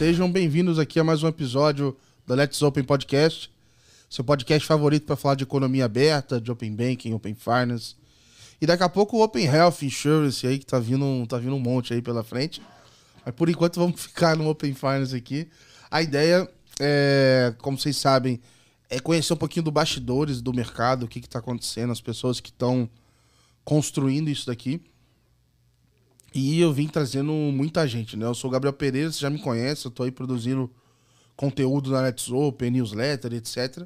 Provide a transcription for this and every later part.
sejam bem-vindos aqui a mais um episódio do Let's Open Podcast, seu podcast favorito para falar de economia aberta, de Open Banking, Open Finance. E daqui a pouco o Open Health Insurance aí, que tá vindo, tá vindo um monte aí pela frente. Mas por enquanto vamos ficar no Open Finance aqui. A ideia é, como vocês sabem, é conhecer um pouquinho do bastidores do mercado, o que está acontecendo, as pessoas que estão construindo isso daqui. E eu vim trazendo muita gente, né? Eu sou o Gabriel Pereira, você já me conhece, eu estou aí produzindo conteúdo na Let's Open, newsletter, etc.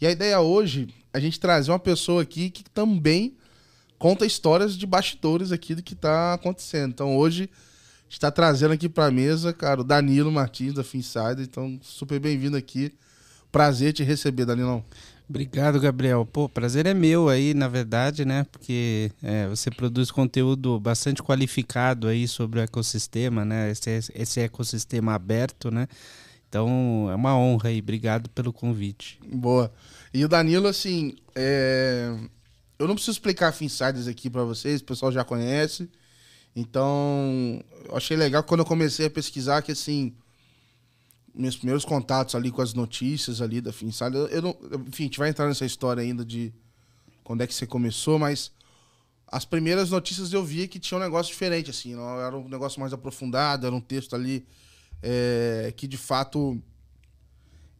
E a ideia hoje é a gente trazer uma pessoa aqui que também conta histórias de bastidores aqui do que está acontecendo. Então hoje está trazendo aqui para a mesa, cara, o Danilo Martins da Finside. Então, super bem-vindo aqui. Prazer te receber, Danilão. Obrigado, Gabriel. Pô, prazer é meu aí, na verdade, né? Porque é, você produz conteúdo bastante qualificado aí sobre o ecossistema, né? Esse, esse ecossistema aberto, né? Então, é uma honra aí. Obrigado pelo convite. Boa. E o Danilo, assim, é... eu não preciso explicar Finsiders aqui para vocês, o pessoal já conhece. Então, eu achei legal quando eu comecei a pesquisar que, assim, meus primeiros contatos ali com as notícias ali da FinSide, eu, eu não, enfim, a gente vai entrar nessa história ainda de quando é que você começou, mas as primeiras notícias eu via que tinha um negócio diferente, assim, não, era um negócio mais aprofundado, era um texto ali é, que de fato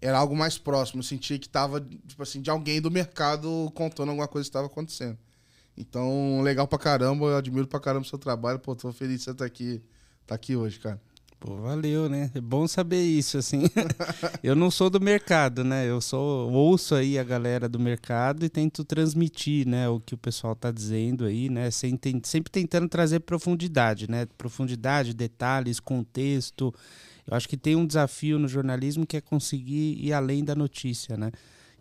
era algo mais próximo. Eu sentia que tava, tipo assim, de alguém do mercado contando alguma coisa que estava acontecendo. Então, legal pra caramba, eu admiro pra caramba o seu trabalho. Pô, tô feliz de você estar tá aqui, tá aqui hoje, cara. Pô, valeu, né? É bom saber isso, assim. eu não sou do mercado, né? Eu sou ouço aí a galera do mercado e tento transmitir, né, o que o pessoal tá dizendo aí, né? Sempre tentando trazer profundidade, né? Profundidade, detalhes, contexto. Eu acho que tem um desafio no jornalismo que é conseguir ir além da notícia, né?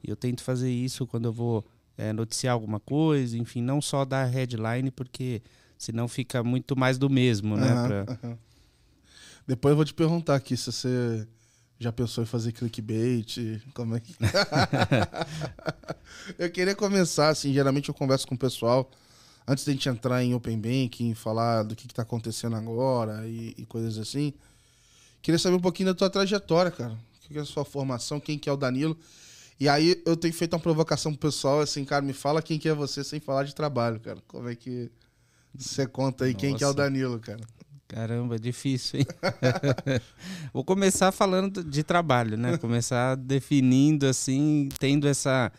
E eu tento fazer isso quando eu vou é, noticiar alguma coisa, enfim, não só dar headline, porque senão fica muito mais do mesmo, né? Uhum, pra... uhum. Depois eu vou te perguntar aqui se você já pensou em fazer clickbait, como é que... eu queria começar, assim, geralmente eu converso com o pessoal, antes da gente entrar em Open Banking, falar do que está acontecendo agora e, e, coisas assim, queria saber um pouquinho da tua trajetória, cara. O que é a sua formação, quem que é o Danilo e aí eu tenho feito uma provocação pro pessoal, assim, cara, me fala quem que é você sem falar de trabalho, cara. Como é que você conta aí Nossa. quem que é o Danilo, cara? Caramba, é difícil, hein? Vou começar falando de trabalho, né? Começar definindo, assim, tendo essa,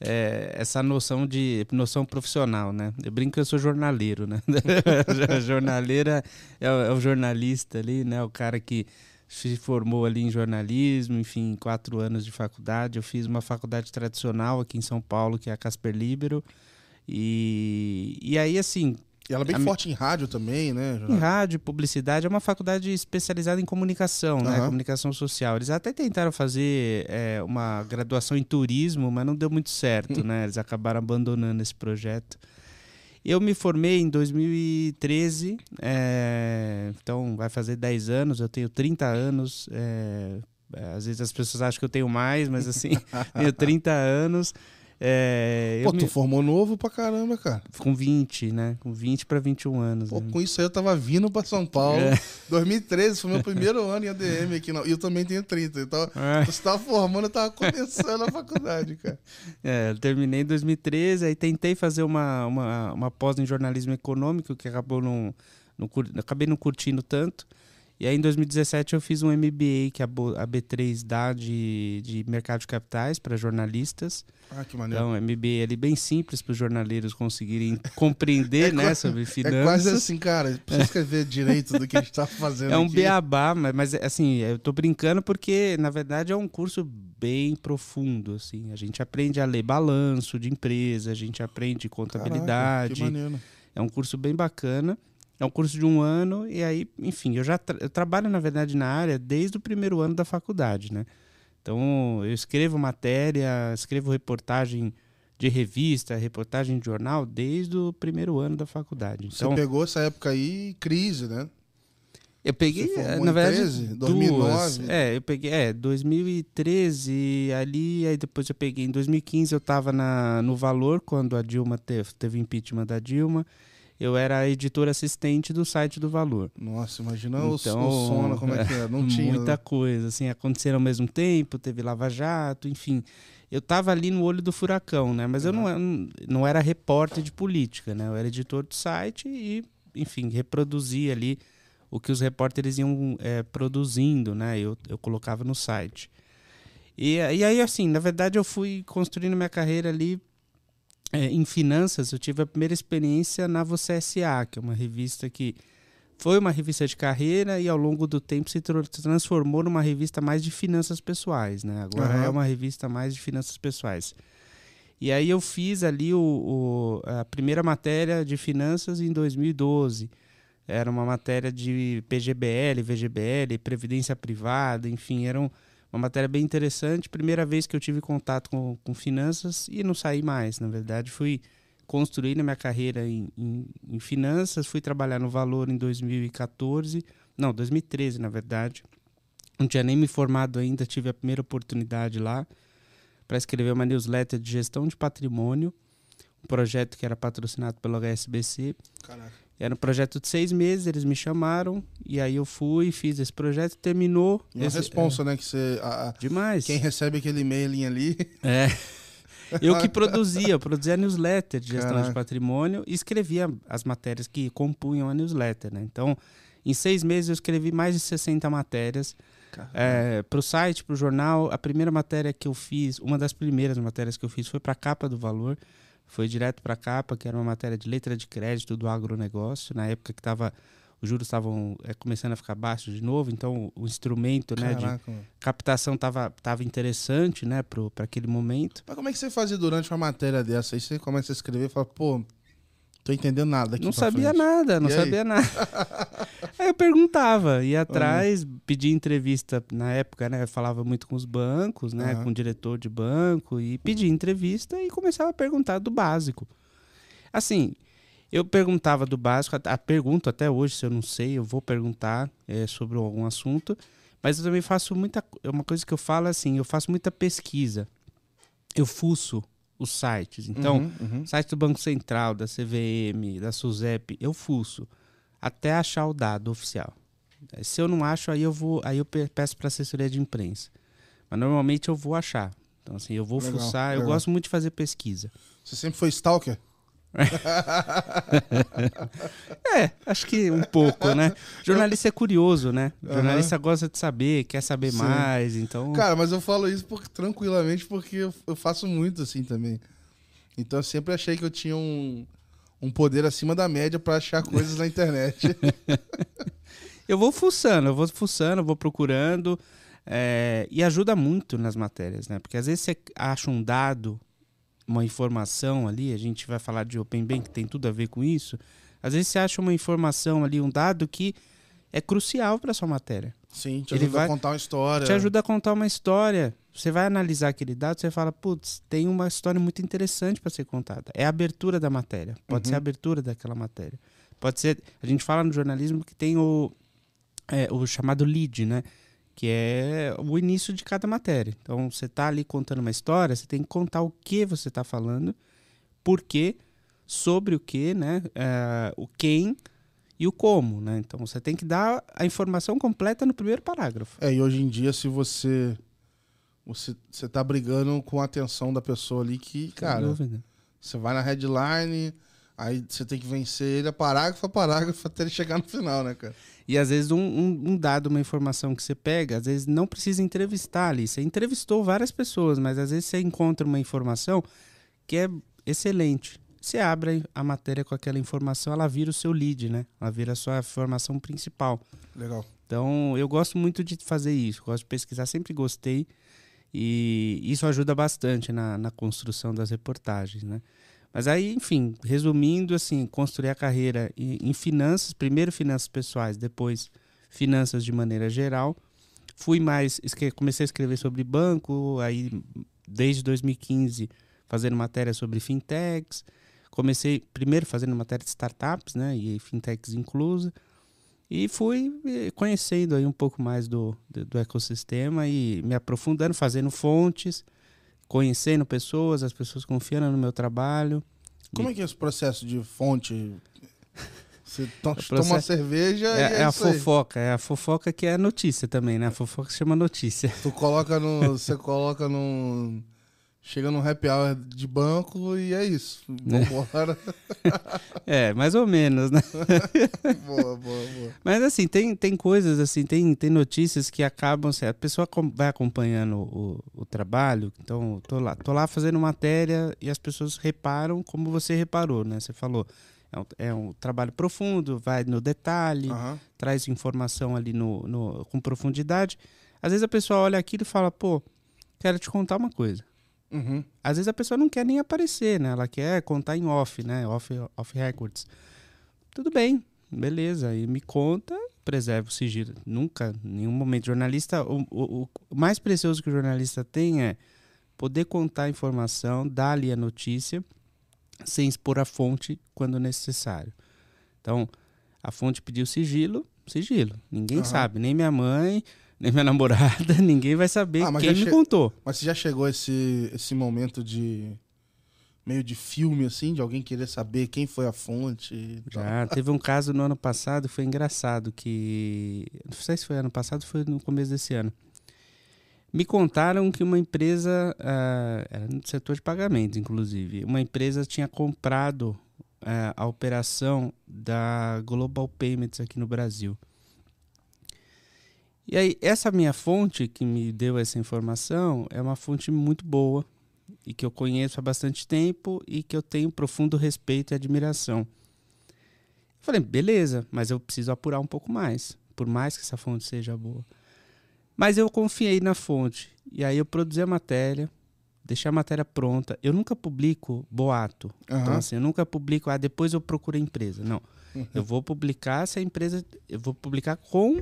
é, essa noção de noção profissional, né? Eu brinco que eu sou jornaleiro, né? Jornaleira é, é o jornalista ali, né? O cara que se formou ali em jornalismo, enfim, quatro anos de faculdade. Eu fiz uma faculdade tradicional aqui em São Paulo, que é a Casper Libero. E, e aí, assim. E ela é bem a, forte em rádio também, né? Em rádio, publicidade. É uma faculdade especializada em comunicação, né? Comunicação social. Eles até tentaram fazer é, uma graduação em turismo, mas não deu muito certo, né? Eles acabaram abandonando esse projeto. Eu me formei em 2013, é, então vai fazer 10 anos, eu tenho 30 anos. É, às vezes as pessoas acham que eu tenho mais, mas assim, tenho 30 anos. É, Pô, tu me... formou novo pra caramba, cara. Com 20, né? Com 20 para 21 anos. Pô, né? com isso aí eu tava vindo pra São Paulo. É. 2013 foi meu primeiro ano em ADM aqui. E eu também tenho 30. Então, é. você tava formando, eu tava começando a faculdade, cara. É, eu terminei em 2013, aí tentei fazer uma, uma, uma pós em jornalismo econômico, que acabou não, não, acabei não curtindo tanto. E aí em 2017 eu fiz um MBA que a B3 dá de, de mercado de capitais para jornalistas. Ah, que maneiro. Então, MBA ali bem simples para os jornaleiros conseguirem compreender, é né, quase, sobre finanças. É quase assim, cara, precisa escrever direito do que a gente está fazendo É um aqui. beabá, mas, mas assim, eu tô brincando porque na verdade é um curso bem profundo, assim. A gente aprende a ler balanço de empresa, a gente aprende contabilidade. Caraca, que maneiro. É um curso bem bacana. É um curso de um ano e aí, enfim, eu já tra eu trabalho, na verdade, na área desde o primeiro ano da faculdade, né? Então, eu escrevo matéria, escrevo reportagem de revista, reportagem de jornal desde o primeiro ano da faculdade. Então, Você pegou essa época aí, crise, né? Eu peguei, na verdade, 13, 2009. Duas. É, eu peguei, é, 2013 ali, aí depois eu peguei em 2015 eu estava na no Valor quando a Dilma teve, teve impeachment da Dilma. Eu era editor assistente do site do Valor. Nossa, imagina então, o, o sono, como é que é? Não tinha. Muita né? coisa, assim, aconteceram ao mesmo tempo, teve Lava Jato, enfim. Eu estava ali no olho do furacão, né? Mas eu não, não era repórter de política, né? Eu era editor do site e, enfim, reproduzia ali o que os repórteres iam é, produzindo, né? Eu, eu colocava no site. E, e aí, assim, na verdade, eu fui construindo minha carreira ali é, em finanças. Eu tive a primeira experiência na Você SA, que é uma revista que foi uma revista de carreira e ao longo do tempo se transformou numa revista mais de finanças pessoais, né? Agora uhum. é uma revista mais de finanças pessoais. E aí eu fiz ali o, o, a primeira matéria de finanças em 2012. Era uma matéria de PGBL, VGBL, Previdência Privada, enfim, era um, uma matéria bem interessante. Primeira vez que eu tive contato com, com finanças e não saí mais. Na verdade, fui construir minha carreira em, em, em, finanças, fui trabalhar no Valor em 2014, não, 2013 na verdade. Não tinha nem me formado ainda, tive a primeira oportunidade lá para escrever uma newsletter de gestão de patrimônio, um projeto que era patrocinado pelo HSBC. Caraca. Era um projeto de seis meses, eles me chamaram, e aí eu fui, fiz esse projeto, terminou. E esse, responsa, é, né? Que você. A, demais. Quem recebe aquele e-mail ali. É. Eu que produzia, eu produzia a newsletter de gestão Caraca. de patrimônio e escrevia as matérias que compunham a newsletter, né? Então, em seis meses eu escrevi mais de 60 matérias é, para o site, para o jornal. A primeira matéria que eu fiz, uma das primeiras matérias que eu fiz foi para a capa do Valor foi direto para a capa, que era uma matéria de letra de crédito do agronegócio, na época que estava os juros estavam é, começando a ficar baixos de novo, então o instrumento né, de captação estava tava interessante né, para aquele momento. Mas como é que você fazia durante uma matéria dessa? Aí você começa a escrever e fala, pô, Tô entendendo nada aqui. Não sabia frente. nada, não e sabia aí? nada. aí eu perguntava, ia atrás, uhum. pedia entrevista na época, né? Eu falava muito com os bancos, né? Uhum. Com o diretor de banco, e pedia entrevista e começava a perguntar do básico. Assim, eu perguntava do básico, a, pergunto até hoje, se eu não sei, eu vou perguntar é, sobre algum assunto, mas eu também faço muita. Uma coisa que eu falo é assim, eu faço muita pesquisa. Eu fuço os sites. Então, uhum, uhum. site do Banco Central, da CVM, da SUSEP, eu fuço até achar o dado oficial. Se eu não acho, aí eu vou, aí eu peço para assessoria de imprensa. Mas normalmente eu vou achar. Então assim, eu vou legal, fuçar, legal. eu gosto muito de fazer pesquisa. Você sempre foi stalker? é, acho que um pouco, né? Jornalista é curioso, né? Jornalista uhum. gosta de saber, quer saber Sim. mais, então. Cara, mas eu falo isso porque, tranquilamente porque eu, eu, faço muito assim também. Então eu sempre achei que eu tinha um, um poder acima da média para achar coisas na internet. eu vou fuçando, eu vou fuçando, eu vou procurando. É, e ajuda muito nas matérias, né? Porque às vezes você acha um dado uma informação ali, a gente vai falar de Open Bank, que tem tudo a ver com isso. Às vezes você acha uma informação ali, um dado que é crucial para sua matéria. Sim, te Ele ajuda vai, a contar uma história. Te ajuda a contar uma história. Você vai analisar aquele dado, você fala, putz, tem uma história muito interessante para ser contada. É a abertura da matéria. Pode uhum. ser a abertura daquela matéria. Pode ser. A gente fala no jornalismo que tem o, é, o chamado lead, né? Que é o início de cada matéria. Então, você está ali contando uma história, você tem que contar o que você está falando, por quê, sobre o que, né? É, o quem e o como, né? Então, você tem que dar a informação completa no primeiro parágrafo. É, e hoje em dia, se você você você tá brigando com a atenção da pessoa ali que, Sem cara, dúvida. você vai na headline, aí você tem que vencer ele a parágrafo a parágrafo até ele chegar no final, né, cara? E às vezes um, um, um, dado, uma informação que você pega, às vezes não precisa entrevistar ali. Você entrevistou várias pessoas, mas às vezes você encontra uma informação que é excelente. Você abre a matéria com aquela informação, ela vira o seu lead, né? Ela vira a sua informação principal. Legal. Então, eu gosto muito de fazer isso. Gosto de pesquisar, sempre gostei. E isso ajuda bastante na, na construção das reportagens, né? Mas aí, enfim, resumindo, assim, construir a carreira em, finanças, primeiro finanças pessoais, depois finanças de maneira geral. Fui mais, comecei a escrever sobre banco, aí desde 2015 fazendo matéria sobre fintechs. Comecei primeiro fazendo matéria de startups, né, e fintechs inclusa. E fui eh, conhecendo aí um pouco mais do, do, do ecossistema e me aprofundando, fazendo fontes, conhecendo pessoas, as pessoas confiando no meu trabalho. Como e... é que é esse processo de fonte? Você to toma uma cerveja é, e é, é a fofoca, aí. é a fofoca que é a notícia também, né? A fofoca se chama notícia. Tu coloca no. você coloca no. Chega no happy hour de banco e é isso. Vambora. é, mais ou menos, né? boa, boa, boa. Mas assim, tem, tem coisas assim, tem, tem notícias que acabam, assim, a pessoa vai acompanhando o, o trabalho, então tô lá, tô lá fazendo matéria e as pessoas reparam como você reparou, né? Você falou, é um, é um trabalho profundo, vai no detalhe, Uhum. traz informação ali no, no, com profundidade. Às vezes a pessoa olha aquilo e fala, pô, quero te contar uma coisa. Uhum. Às vezes a pessoa não quer nem aparecer, né? Ela quer contar em off, né? Off, off records. Tudo bem, beleza. E me conta, preserva o sigilo. Nunca, em nenhum momento. Jornalista, o, o, o mais precioso que o jornalista tem é poder contar a informação, dar ali a notícia, sem expor a fonte quando necessário. Então, a fonte pediu sigilo, sigilo. Ninguém Aham. sabe, nem minha mãe, nem minha namorada, ninguém vai saber Ah, quem me che- contou. Mas você já chegou esse, esse momento de. meio de filme, assim, de alguém querer saber quem foi a fonte? Já teve um caso no ano passado, foi engraçado que não sei se foi ano passado, foi no começo desse ano. Me contaram que uma empresa, ah, era no setor de pagamentos, inclusive, uma empresa tinha comprado ah, a operação da Global Payments aqui no Brasil. E aí, essa minha fonte que me deu essa informação é uma fonte muito boa e que eu conheço há bastante tempo e que eu tenho profundo respeito e admiração. Eu falei, beleza, mas eu preciso apurar um pouco mais, por mais que essa fonte seja boa. Mas eu confiei na fonte. E aí eu produzi a matéria, deixei a matéria pronta. Eu nunca publico boato. Então, Aham. assim, eu nunca publico, ah, depois eu procuro a empresa. Não. Eu vou publicar se a empresa. Eu vou publicar com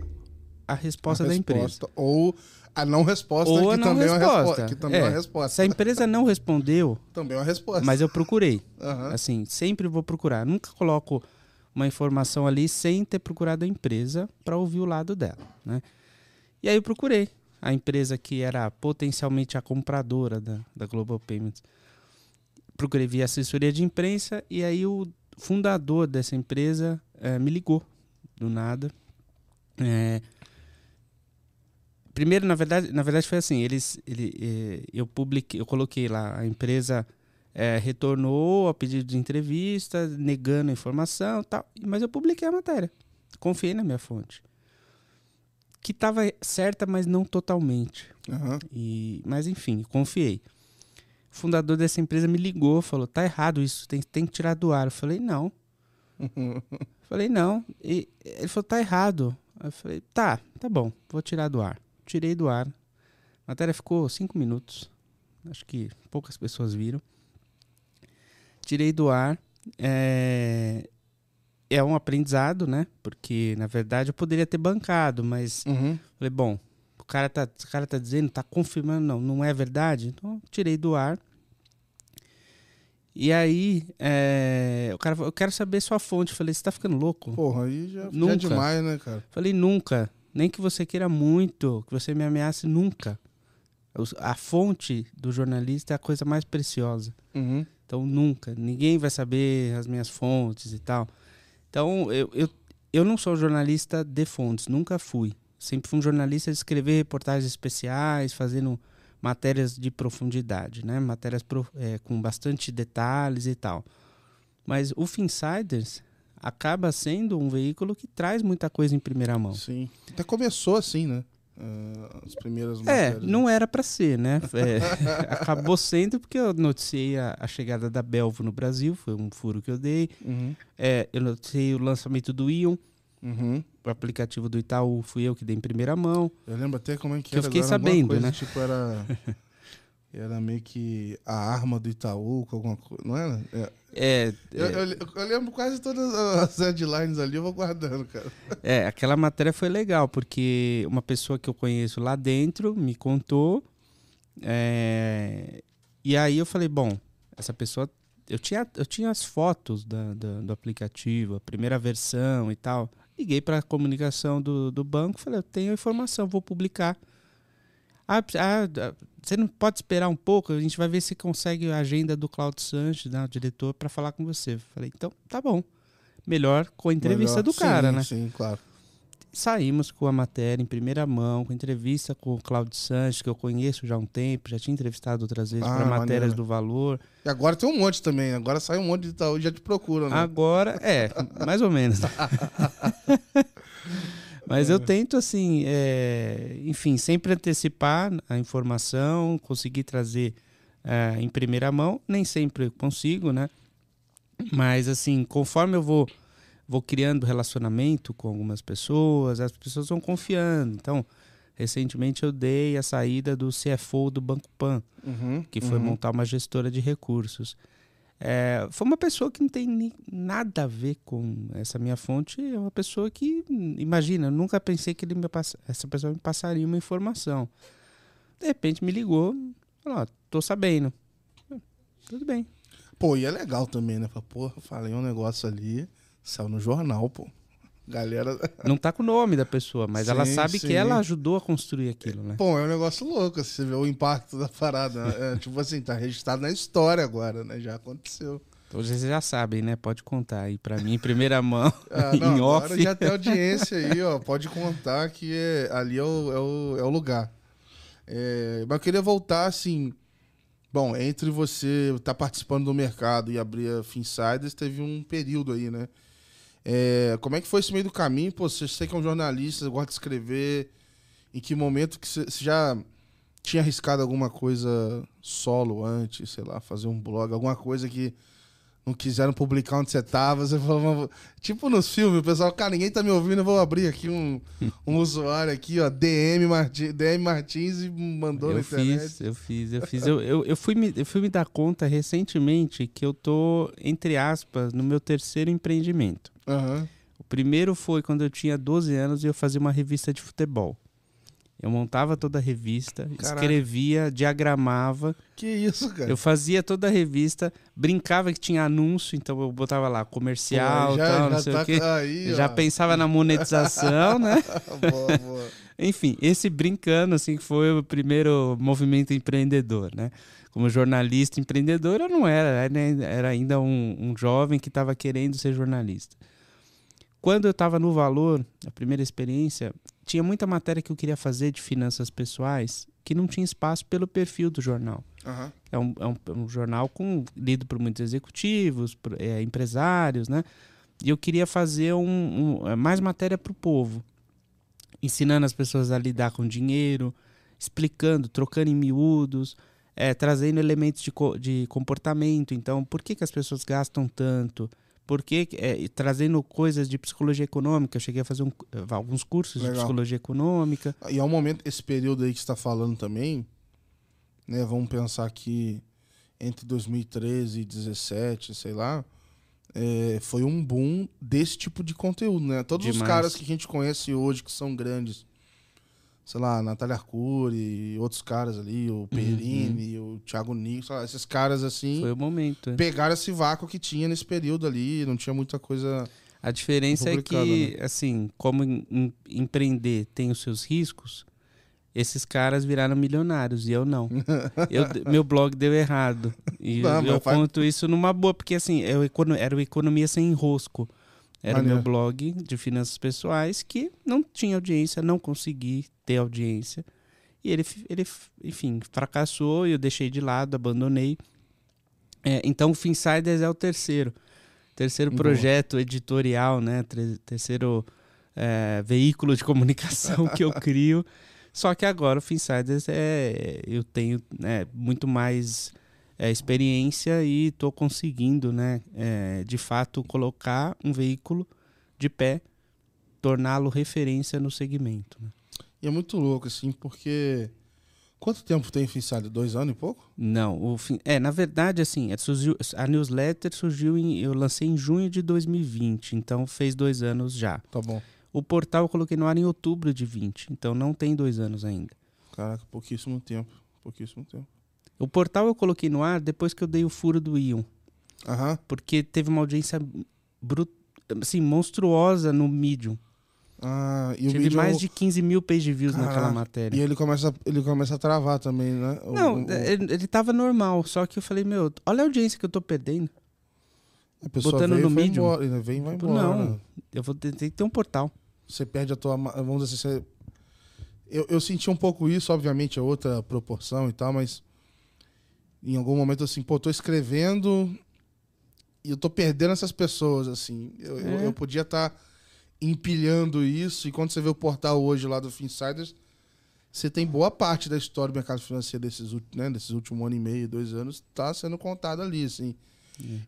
a resposta A da empresa. resposta, Ou a não resposta, Ou que, a não também É uma resposta. resposta que também é É. uma resposta. Se a empresa não respondeu, Também é uma resposta. mas eu procurei. Aham. Assim, sempre vou procurar. Nunca coloco uma informação ali sem ter procurado a empresa para ouvir o lado dela, né? E aí eu procurei a empresa que era potencialmente a compradora da, da Global Payments. Procurei via assessoria de imprensa e aí o fundador dessa empresa eh, me ligou do nada. Eh, primeiro, na verdade, na verdade foi assim, eles, ele, eh, eu publiquei, eu coloquei lá a empresa é, retornou ao pedido de entrevista, negando a informação tal. Mas eu publiquei a matéria. Confiei na minha fonte. Que estava certa, mas não totalmente. Aham. E, mas enfim, confiei. O fundador dessa empresa me ligou, falou: tá errado isso, tem, tem que tirar do ar. Eu falei: não. falei: não. E ele falou: tá errado. Eu falei: tá, tá bom, vou tirar do ar. Tirei do ar. A matéria ficou cinco minutos. Acho que poucas pessoas viram. Tirei do ar. É, é um aprendizado, né? Porque, na verdade, eu poderia ter bancado, mas Uhum. Falei, bom, o cara tá, o cara tá dizendo, tá confirmando, não, não é verdade? Então, tirei do ar. E aí, é, o cara falou, eu quero saber sua fonte. Falei, você tá ficando louco? Porra, aí já, já Nunca. é demais, né, cara? Falei, nunca. Nem que você queira muito, que você me ameace, nunca. A fonte do jornalista é a coisa mais preciosa. Uhum. Então, nunca. Ninguém vai saber as minhas fontes e tal. Então, eu, eu, eu não sou jornalista de fontes, nunca fui. Sempre fui um jornalista de escrever reportagens especiais, fazendo matérias de profundidade, né? Matérias pro- é, com bastante detalhes e tal. Mas o Finsiders acaba sendo um veículo que traz muita coisa em primeira mão. Sim. Até começou assim, né? Ah, as primeiras É, matérias. não era para ser, né? É, acabou sendo porque eu noticiei a, a chegada da Belvo no Brasil, foi um furo que eu dei. Uhum. É, eu noticiei o lançamento do Ion, Uhum. o aplicativo do Itaú, fui eu que dei em primeira mão. Eu lembro até como é que, Que eu era. fiquei agora, alguma sabendo, coisa, né? Tipo, era. Era meio que a arma do Itaú, com alguma coisa. Não era? É. É, Eu, é, eu- eu lembro quase todas as headlines ali, eu vou guardando, cara. é, aquela matéria foi legal, porque uma pessoa que eu conheço lá dentro me contou. é, e aí eu falei, bom, essa pessoa. Eu tinha, eu tinha as fotos da, da- do aplicativo, a primeira versão e tal. Liguei para a comunicação do, do banco, falei, eu tenho a informação, vou publicar. Ah, ah, você não pode esperar um pouco? A gente vai ver se consegue a agenda do Claudio Sanches, né, o diretor, para falar com você. Falei, então, tá bom. melhor com a entrevista Melhor. do cara, sim, né? Sim, claro. Saímos com a matéria em primeira mão, com entrevista com o Claudio Sanches, que eu conheço já há um tempo, já tinha entrevistado outras vezes Ah, para matérias maneiro. do valor. E agora tem um monte também. Agora sai um monte de e já te procuram, né? Agora, é, mais ou menos. Mas eu tento, assim, é, enfim, sempre antecipar a informação, conseguir trazer é, em primeira mão. Nem sempre consigo, né? Mas, assim, conforme eu vou, vou criando relacionamento com algumas pessoas, as pessoas vão confiando. Então, recentemente eu dei a saída do CFO do Banco Pan Uhum, que foi uhum. montar uma gestora de recursos. É, foi uma pessoa que não tem nada a ver com essa minha fonte, é uma pessoa que, imagina, nunca pensei que ele me passa, essa pessoa me passaria uma informação. De repente me ligou, falou, tô sabendo. Tudo bem. Pô, e é legal também, né? Porra, falei um negócio ali, saiu no jornal, pô. Galera. Não tá com o nome da pessoa, mas ela Sim, sabe sim. que ela ajudou a construir aquilo, né? Pô, é um negócio louco, assim, você vê o impacto da parada. né? É, tipo assim, tá registrado na história agora, né? Já aconteceu. Então vocês já sabem, né? Pode contar aí pra mim em primeira mão, Ah, não, em agora off. já tem audiência aí, ó. Pode contar que é- ali é o, é o, é o lugar. É, mas eu queria voltar, assim. Bom, entre você estar participando do mercado e abrir a Finsiders, teve um período aí, né? É, como é que foi esse meio do caminho? Pô, você sei que é um jornalista, gosta de escrever. Em que momento que você, já tinha arriscado alguma coisa solo antes, sei lá, fazer um blog, alguma coisa que não quiseram publicar onde você tava, você falou, "Mas, tipo nos filmes, o pessoal, cara, ninguém tá me ouvindo, eu vou abrir aqui um, um usuário aqui, ó, DM, Marti, DM Martins e mandou na Eu internet. fiz, eu fiz, eu fiz. Eu, eu, eu, fui me, eu fui me dar conta recentemente que eu tô, entre aspas, no meu terceiro empreendimento. Aham. O primeiro foi quando eu tinha 12 anos e eu fazia uma revista de futebol. Eu montava toda a revista, Caraca. escrevia, diagramava, Que isso, cara. eu fazia toda a revista, brincava que tinha anúncio, então eu botava lá comercial, Pô, já, tal, não já sei tá o quê. aí, Já ó. pensava na monetização, né? boa, boa. Enfim, esse brincando, assim, foi o primeiro movimento empreendedor, né? Como jornalista empreendedor, eu não era, né? era ainda um, um jovem que estava querendo ser jornalista. Quando eu estava no Valor, a primeira experiência, tinha muita matéria que eu queria fazer de finanças pessoais que não tinha espaço pelo perfil do jornal. Aham. É um, é um, é um jornal com, lido por muitos executivos, por, é, empresários, né? E eu queria fazer um, um- é, mais matéria para o povo, ensinando as pessoas a lidar com dinheiro, explicando, trocando em miúdos, é, trazendo elementos de, co- de comportamento. Então, por que, que as pessoas gastam tanto? Por que, que- é, trazendo coisas de psicologia econômica. Eu cheguei a fazer um- alguns cursos de Legal. psicologia econômica. E é um momento, esse período aí que você está falando também, né? Vamos pensar que entre 2013 e 2017, sei lá, é, foi um boom desse tipo de conteúdo, né? Todos os Demais. caras que a gente conhece hoje que são grandes, sei lá, Natália Arcuri, outros caras ali, o Perini, o Thiago Nico, lá, esses caras assim, Uhum. Foi o momento. é. pegaram esse vácuo que tinha nesse período ali, não tinha muita coisa. A diferença é que, assim, como em- em- empreender tem os seus riscos, esses caras viraram milionários e eu não. Eu- meu blog deu errado. E Não, eu faz- conto isso numa boa, porque assim, eu era o Economia Sem Enrosco. Era o meu Maneiro. blog de finanças pessoais que não tinha audiência, não consegui ter audiência. E ele, ele enfim, fracassou e eu deixei de lado, abandonei. É, então o Finsiders é o terceiro. Terceiro Boa. projeto editorial, né? Terceiro é, veículo de comunicação que eu crio. Só que agora o Finsiders é. Eu tenho né, muito mais é, experiência e estou conseguindo, né? é, de fato, colocar um veículo de pé, torná-lo referência no segmento. né? E é muito louco, assim, porque. Quanto tempo tem Finsider? Dois anos e pouco? Não, o fim, é, na verdade, assim, é, surgiu, a newsletter surgiu em, eu lancei em junho de 2020, então fez dois anos já. Tá bom. O portal eu coloquei no ar em outubro de 20, então não tem dois anos ainda. Caraca, pouquíssimo tempo. Pouquíssimo tempo. O portal eu coloquei no ar depois que eu dei o furo do Ion, Aham. porque teve uma audiência bru- assim, monstruosa no Medium. Ah, e o Tive vídeo. mais de 15 mil page views naquela Caraca. matéria. E ele começa, ele começa a travar também, né? O- Não, o- o- ele, ele tava normal, só que eu falei, meu, olha a audiência que eu tô perdendo. A pessoa Botando veio no Medium. embora, vem vai embora. Não, eu vou ter, que ter um portal. Você perde a tua. Vamos dizer assim. Você... Eu, eu senti um pouco isso, obviamente, é outra proporção e tal, mas em algum momento assim, pô, tô escrevendo e eu tô perdendo essas pessoas, assim. Eu, eu, É. eu podia estar empilhando isso, e quando você vê o portal hoje lá do Finsiders, você tem boa parte da história do mercado financeiro desses, né, desses últimos ano e meio, dois anos, tá sendo contada ali, assim.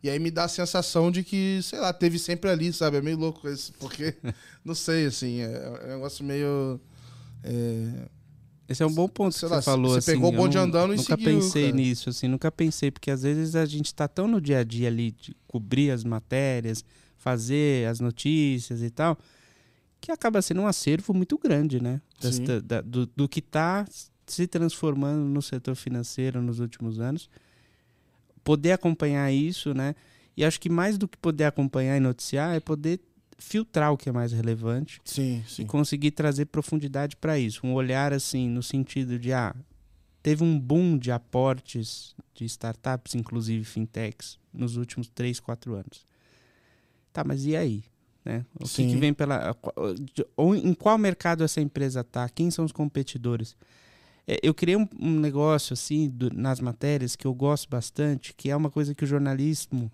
E aí me dá a sensação de que, sei lá, teve sempre ali, sabe? É meio louco isso, porque, não sei, assim, é, é um negócio meio. é, Esse é um bom ponto Sei que lá, você falou. você assim, pegou o bonde andando e Nunca seguiu, pensei cara. nisso, assim, nunca pensei, porque às vezes a gente tá tão no dia a dia ali de cobrir as matérias, fazer as notícias e tal, que acaba sendo um acervo muito grande, né? Das- da- do, do que tá se transformando no setor financeiro nos últimos anos. Poder acompanhar isso, né? E acho que mais do que poder acompanhar e noticiar é poder filtrar o que é mais relevante Sim, e sim. conseguir trazer profundidade para isso. Um olhar assim, no sentido de, ah, teve um boom de aportes de startups, inclusive fintechs, nos últimos 3, 4 anos. Tá, mas e aí? Né? O que, que vem pela. Ou em qual mercado essa empresa tá? Quem são os competidores? É, eu criei um, um negócio assim do- nas matérias que eu gosto bastante, que é uma coisa que o jornalismo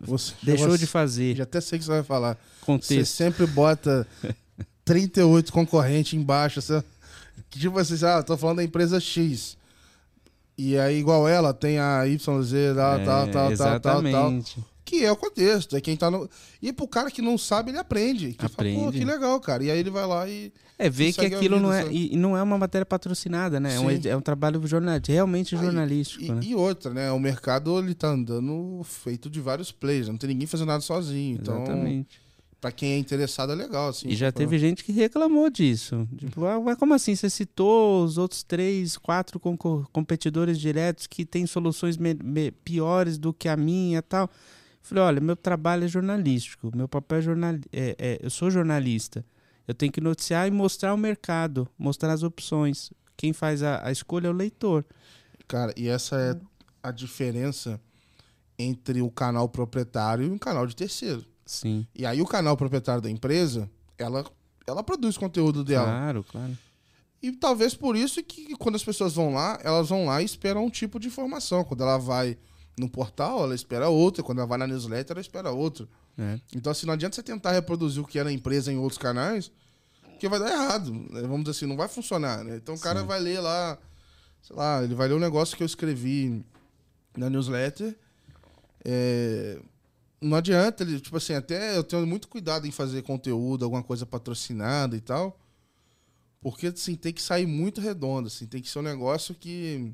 Você, deixou você- de fazer. Já até sei que você vai falar. Você Contexto. sempre bota 38 concorrentes embaixo. Você, que tipo assim, ah, tô falando da empresa X. E aí, igual ela, tem a YZ, tal, É, tal, tal, tal, tal, tal. Que é o contexto. É quem tá no. E pro cara que não sabe, ele aprende. Que Fala, Aprende. que legal, cara. E aí ele vai lá e. É ver que aquilo vida, não é, sabe? e não é uma matéria patrocinada, né? É um, é um trabalho jornalístico, realmente jornalístico, E, né? e outra, né? O mercado ele tá andando feito de vários players. Não tem ninguém fazendo nada sozinho. Então, Exatamente. pra quem é interessado, é legal. Assim, e já Tipo, teve gente que reclamou disso. Tipo, ah, mas como assim? Você citou os outros três, quatro competidores diretos que têm soluções piores do que a minha e tal. Falei, olha, meu trabalho é jornalístico, meu papel é jornal... é, é- eu sou jornalista. Eu tenho que noticiar e mostrar o mercado, mostrar as opções. Quem faz a, a escolha é o leitor. Cara, e essa é a diferença entre o canal proprietário e um canal de terceiro. Sim. E aí o canal proprietário da empresa, ela, ela produz conteúdo dela. Claro, claro. E talvez por isso que quando as pessoas vão lá, elas vão lá e esperam um tipo de informação. Quando ela vai no portal, ela espera outra. Quando ela vai na newsletter, ela espera outra. É. Então, assim, não adianta você tentar reproduzir o que é na empresa em outros canais, porque vai dar errado. né? Vamos dizer assim, não vai funcionar, né? Então o cara Sim. vai ler lá, sei lá, ele vai ler um negócio que eu escrevi na newsletter. É, Não adianta, ele, tipo assim, até eu tenho muito cuidado em fazer conteúdo, alguma coisa patrocinada e tal. Porque, assim, tem que sair muito redondo, assim, tem que ser um negócio que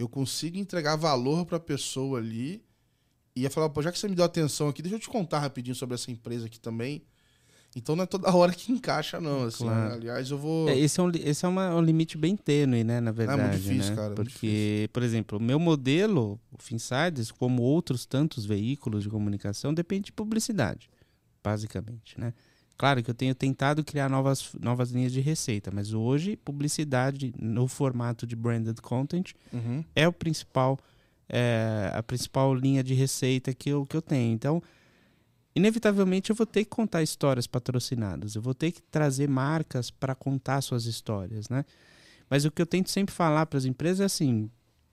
eu consiga entregar valor pra pessoa ali e ia falar, pô, já que você me deu atenção aqui, deixa eu te contar rapidinho sobre essa empresa aqui também. Então não é toda hora que encaixa, não. Assim, Claro. né? Aliás, eu vou. É, esse é, um, esse é uma- um limite bem tênue, né, na verdade. difícil, né? cara, muito Porque, por exemplo, o meu modelo, o Finsiders, como outros tantos veículos de comunicação, depende de publicidade, basicamente, né? Claro que eu tenho tentado criar novas, novas linhas de receita, mas hoje publicidade no formato de branded content Uhum. é o principal é, a principal linha de receita que eu, que eu tenho. Então, inevitavelmente eu vou ter que contar histórias patrocinadas, eu vou ter que trazer marcas para contar suas histórias, né? Mas o que eu tento sempre falar para as empresas é assim: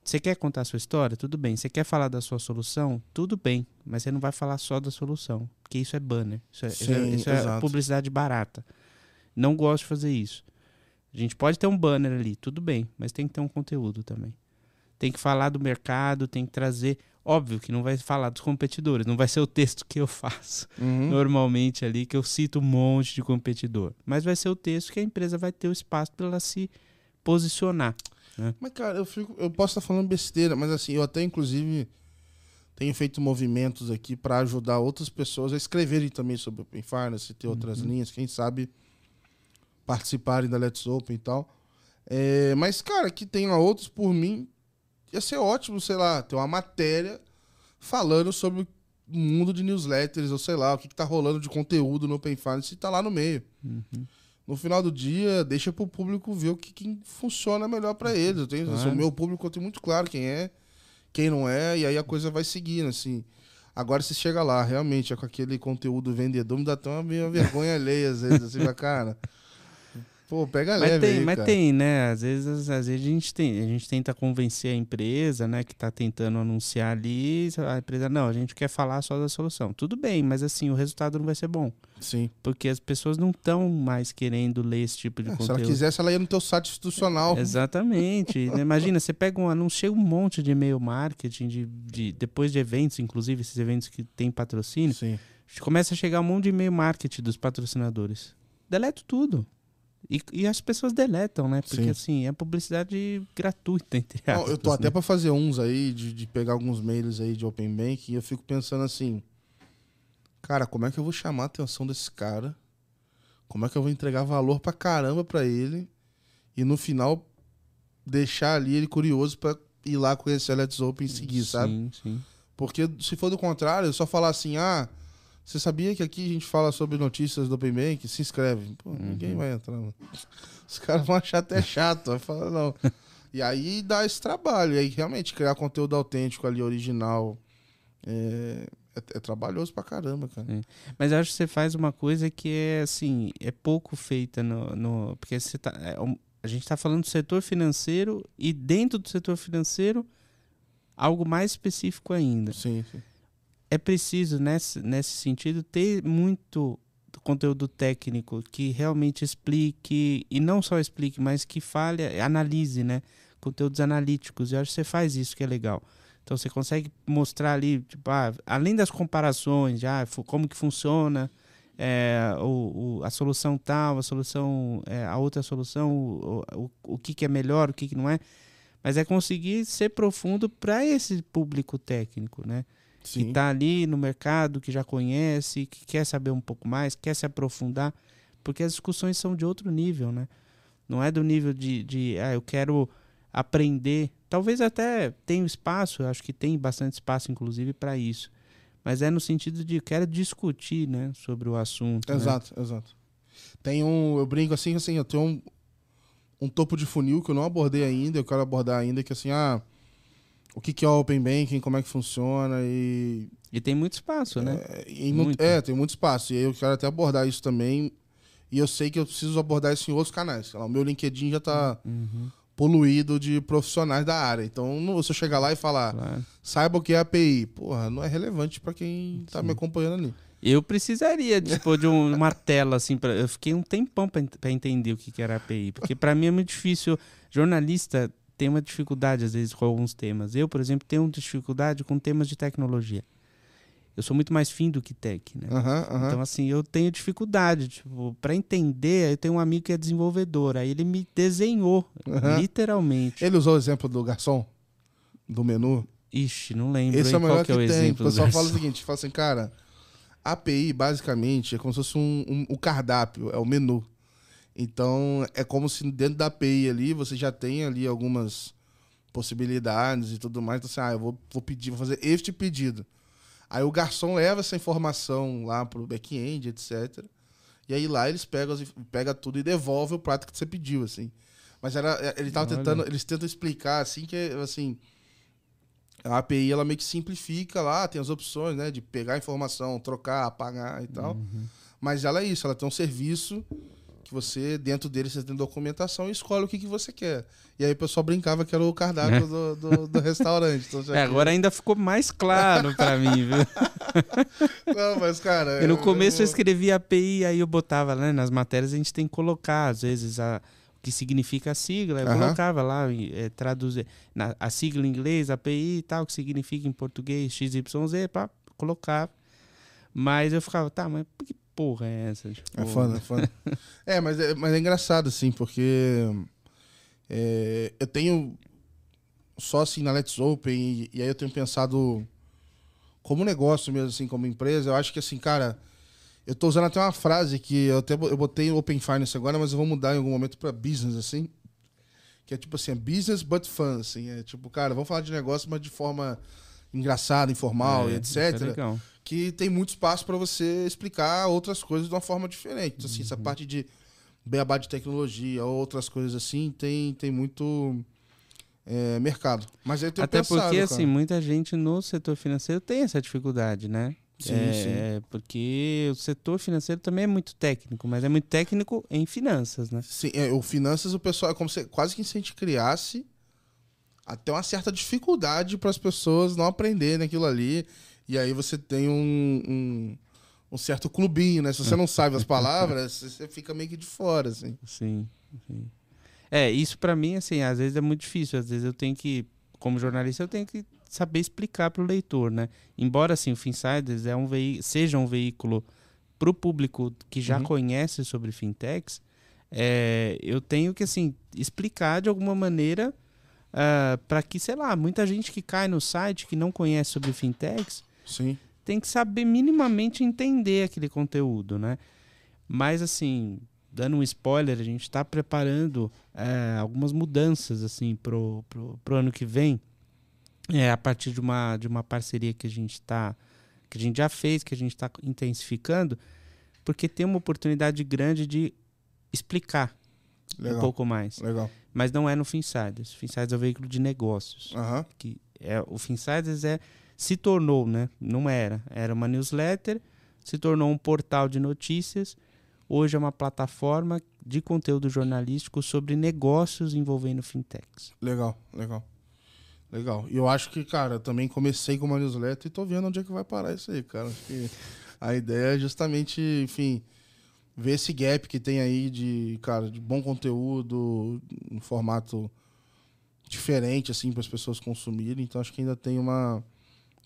você quer contar a sua história? Tudo bem. Você quer falar da sua solução? Tudo bem. Mas você não vai falar só da solução, porque isso é banner, isso é, isso é- Sim, isso é exato. publicidade barata. Não gosto de fazer isso. A gente pode ter um banner ali, tudo bem, mas tem que ter um conteúdo também. Tem que falar do mercado, tem que trazer. Óbvio que não vai falar dos competidores, não vai ser o texto que eu faço Uhum. normalmente ali, que eu cito um monte de competidor. Mas vai ser o texto que a empresa vai ter o espaço para ela se posicionar. Mas, cara, eu, fico, eu posso estar falando besteira, mas assim, eu até, inclusive, tenho feito movimentos aqui para ajudar outras pessoas a escreverem também sobre Open Finance, ter outras linhas, quem sabe participarem da Let's Open e tal. É, mas, cara, que tenha outros por mim, ia ser ótimo, sei lá, ter uma matéria falando sobre o mundo de newsletters, ou sei lá, o que, que tá rolando de conteúdo no Open Finance e tá lá no meio. No final do dia, deixa pro público ver o que, funciona melhor para eles. Eu tenho, Claro. o meu público eu tenho muito claro quem é, quem não é, e aí a coisa vai seguindo, assim. Agora você chega lá, realmente, é com aquele conteúdo vendedor, me dá até uma vergonha alheia, às vezes, assim, cara. Pô, pega mas leve tem, aí, mas cara. tem, né? Às vezes, às vezes a gente tem, a gente tenta convencer a empresa, né, que tá tentando anunciar ali, a empresa não, a gente quer falar só da solução. Tudo bem, mas assim, o resultado não vai ser bom, Sim. porque as pessoas não estão mais querendo ler esse tipo de É, se conteúdo. ela quisesse, ela ia no teu site institucional. Exatamente. Imagina, você pega um anúncio, um monte de e-mail marketing, de, de, depois de eventos, inclusive esses eventos que tem patrocínio, Sim. começa a chegar um monte de e-mail marketing dos patrocinadores. Deleto tudo. E, e as pessoas deletam, né? Porque Sim. assim, é publicidade gratuita, entre Não, aspas. eu tô até né? pra fazer uns aí, de, de pegar alguns mails aí de Open Bank, e eu fico pensando assim, cara, como é que eu vou chamar a atenção desse cara? Como é que eu vou entregar valor pra caramba pra ele? E no final, deixar ali ele curioso pra ir lá conhecer a Let's Open e seguir, sabe? Sim, sim. Porque se for do contrário, eu só falar assim, ah, você sabia que aqui a gente fala sobre notícias do Open Bank? Se inscreve. Pô, ninguém vai entrar, mano. Os caras vão achar até chato, vai falar, não. E aí dá esse trabalho. E aí realmente criar conteúdo autêntico ali, original. É, é, é trabalhoso pra caramba, cara. Mas eu acho que você faz uma coisa que é assim, é pouco feita no. no porque você tá, é a gente está falando do setor financeiro e dentro do setor financeiro, algo mais específico ainda. Sim, sim. É preciso, nesse, nesse sentido, ter muito conteúdo técnico que realmente explique, e não só explique, mas que fale, analise, né? Conteúdos analíticos. Eu acho que você faz isso que é legal. Então você consegue mostrar ali, tipo, ah, além das comparações, já fu- como que funciona é, o, o- a solução tal, a solução, é, a outra solução, o, o, o que, que é melhor, o que, que não é. Mas é conseguir ser profundo para esse público técnico, né? Que Sim. está ali no mercado, que já conhece, que quer saber um pouco mais, quer se aprofundar, porque as discussões são de outro nível, né? Não é do nível de, de ah, eu quero aprender. Talvez até tenha espaço, acho que tem bastante espaço, inclusive, para isso. Mas é no sentido de quero discutir, né, sobre o assunto. né? Exato, exato. Tem um. Eu brinco assim, assim, eu tenho um, um topo de funil que eu não abordei ainda, eu quero abordar ainda, que assim, ah. O que, que é o Open Banking, como é que funciona e. E tem muito espaço, né? É, Muito. é, tem muito espaço. E aí eu quero até abordar isso também. E eu sei que eu preciso abordar isso em outros canais. Lá, o meu LinkedIn já tá Uhum, poluído de profissionais da área. Então, não, se eu chegar lá e falar, claro. saiba o que é API, porra, não é relevante pra quem tá me acompanhando ali. Eu precisaria tipo, de um- uma tela assim para eu fiquei um tempão para entender o que, que era API, porque para mim é muito difícil. Jornalista tem uma dificuldade às vezes com alguns temas. Eu, por exemplo, tenho dificuldade com temas de tecnologia. Eu sou muito mais fim do que tech, né? Aham, aham. Então assim, eu tenho dificuldade, tipo, para entender, eu tenho um amigo que é desenvolvedor, aí ele me desenhou, Aham. literalmente. Ele usou o exemplo do garçom? Do menu? Ixi, não lembro Esse hein, é o melhor qual que que, é o tem. O exemplo. do pessoal fala o seguinte, fala assim, cara, API basicamente é como se fosse um, um- o cardápio, é o menu. Então, é como se dentro da API ali você já tem ali algumas possibilidades e tudo mais. Então, assim, ah, eu vou, vou pedir, vou fazer este pedido. Aí o garçom leva essa informação lá pro back-end, etc. E aí lá eles pegam, as inf- pega tudo e devolve o prato que você pediu, assim. Mas era, ele tava Olha. tentando, eles tentam explicar assim que assim, a API ela meio que simplifica lá, tem as opções, né, de pegar a informação, trocar, apagar e tal. Mas ela é isso, ela tem um serviço que você, dentro dele, você tem documentação e escolhe o que, que você quer. E aí o pessoal brincava que era o cardápio do, do, do restaurante. Então, É, agora ainda ficou mais claro para mim, viu? Não, mas, cara. E no eu- começo eu eu- escrevia API, aí eu botava, né? Nas matérias a gente tem que colocar, às vezes, a, o que significa a sigla. Eu colocava lá, eh, traduzir na, a sigla em inglês, API e tal, que significa em português, XYZ, pá, colocava. Mas eu ficava, tá, mas porra é essa? Tipo, É foda, é foda. é, mas é, mas é engraçado, assim, porque é, eu tenho só assim na Let's Open e, e aí eu tenho pensado como negócio mesmo, assim, como empresa, eu acho que assim, cara, eu tô usando até uma frase que eu até eu botei Open Finance agora, mas eu vou mudar em algum momento pra business, assim, que é tipo assim, é business but fun, assim, é tipo, cara, vamos falar de negócio, mas de forma engraçada, informal é, e isso é etc legal. Que tem muito espaço para você explicar outras coisas de uma forma diferente. Então, assim, essa parte de beabá de tecnologia, outras coisas assim, tem, tem muito é, mercado. Mas eu tenho Até pensado, porque, cara. assim, muita gente no setor financeiro tem essa dificuldade, né? Sim, é, sim. Porque o setor financeiro também é muito técnico, mas é muito técnico em finanças, né? Sim, é, o finanças, o pessoal é como se quase que se a gente criasse até uma certa dificuldade para as pessoas não aprenderem aquilo ali. E aí você tem um, um, um certo clubinho, né? Se você não sabe as palavras, você fica meio que de fora, assim. Sim, sim. É, isso pra mim, assim, às vezes é muito difícil. Às vezes eu tenho que, como jornalista, eu tenho que saber explicar pro leitor, né? Embora, assim, o Finsiders é um veí- seja um veículo pro público que já Uhum. conhece sobre fintechs, é, eu tenho que, assim, explicar de alguma maneira para que, sei lá, muita gente que cai no site que não conhece sobre fintechs Sim. tem que saber minimamente entender aquele conteúdo, né? Mas assim, dando um spoiler, a gente está preparando é, algumas mudanças assim pro, pro, pro ano que vem, é, a partir de uma, de uma parceria que a gente está que a gente já fez, que a gente está intensificando, porque tem uma oportunidade grande de explicar um Legal. pouco mais. Legal. Mas não é no Finsiders. Finsiders é o veículo de negócios Aham. que é o Finsiders é se tornou, né? Não era, era uma newsletter, se tornou um portal de notícias. Hoje é uma plataforma de conteúdo jornalístico sobre negócios envolvendo fintechs. Legal, legal. Legal. E eu acho que, cara, também comecei com uma newsletter e tô vendo onde é que vai parar isso aí, cara. Acho que a ideia é justamente, enfim, ver esse gap que tem aí de, cara, de bom conteúdo, um formato diferente, assim, para as pessoas consumirem. Então acho que ainda tem uma,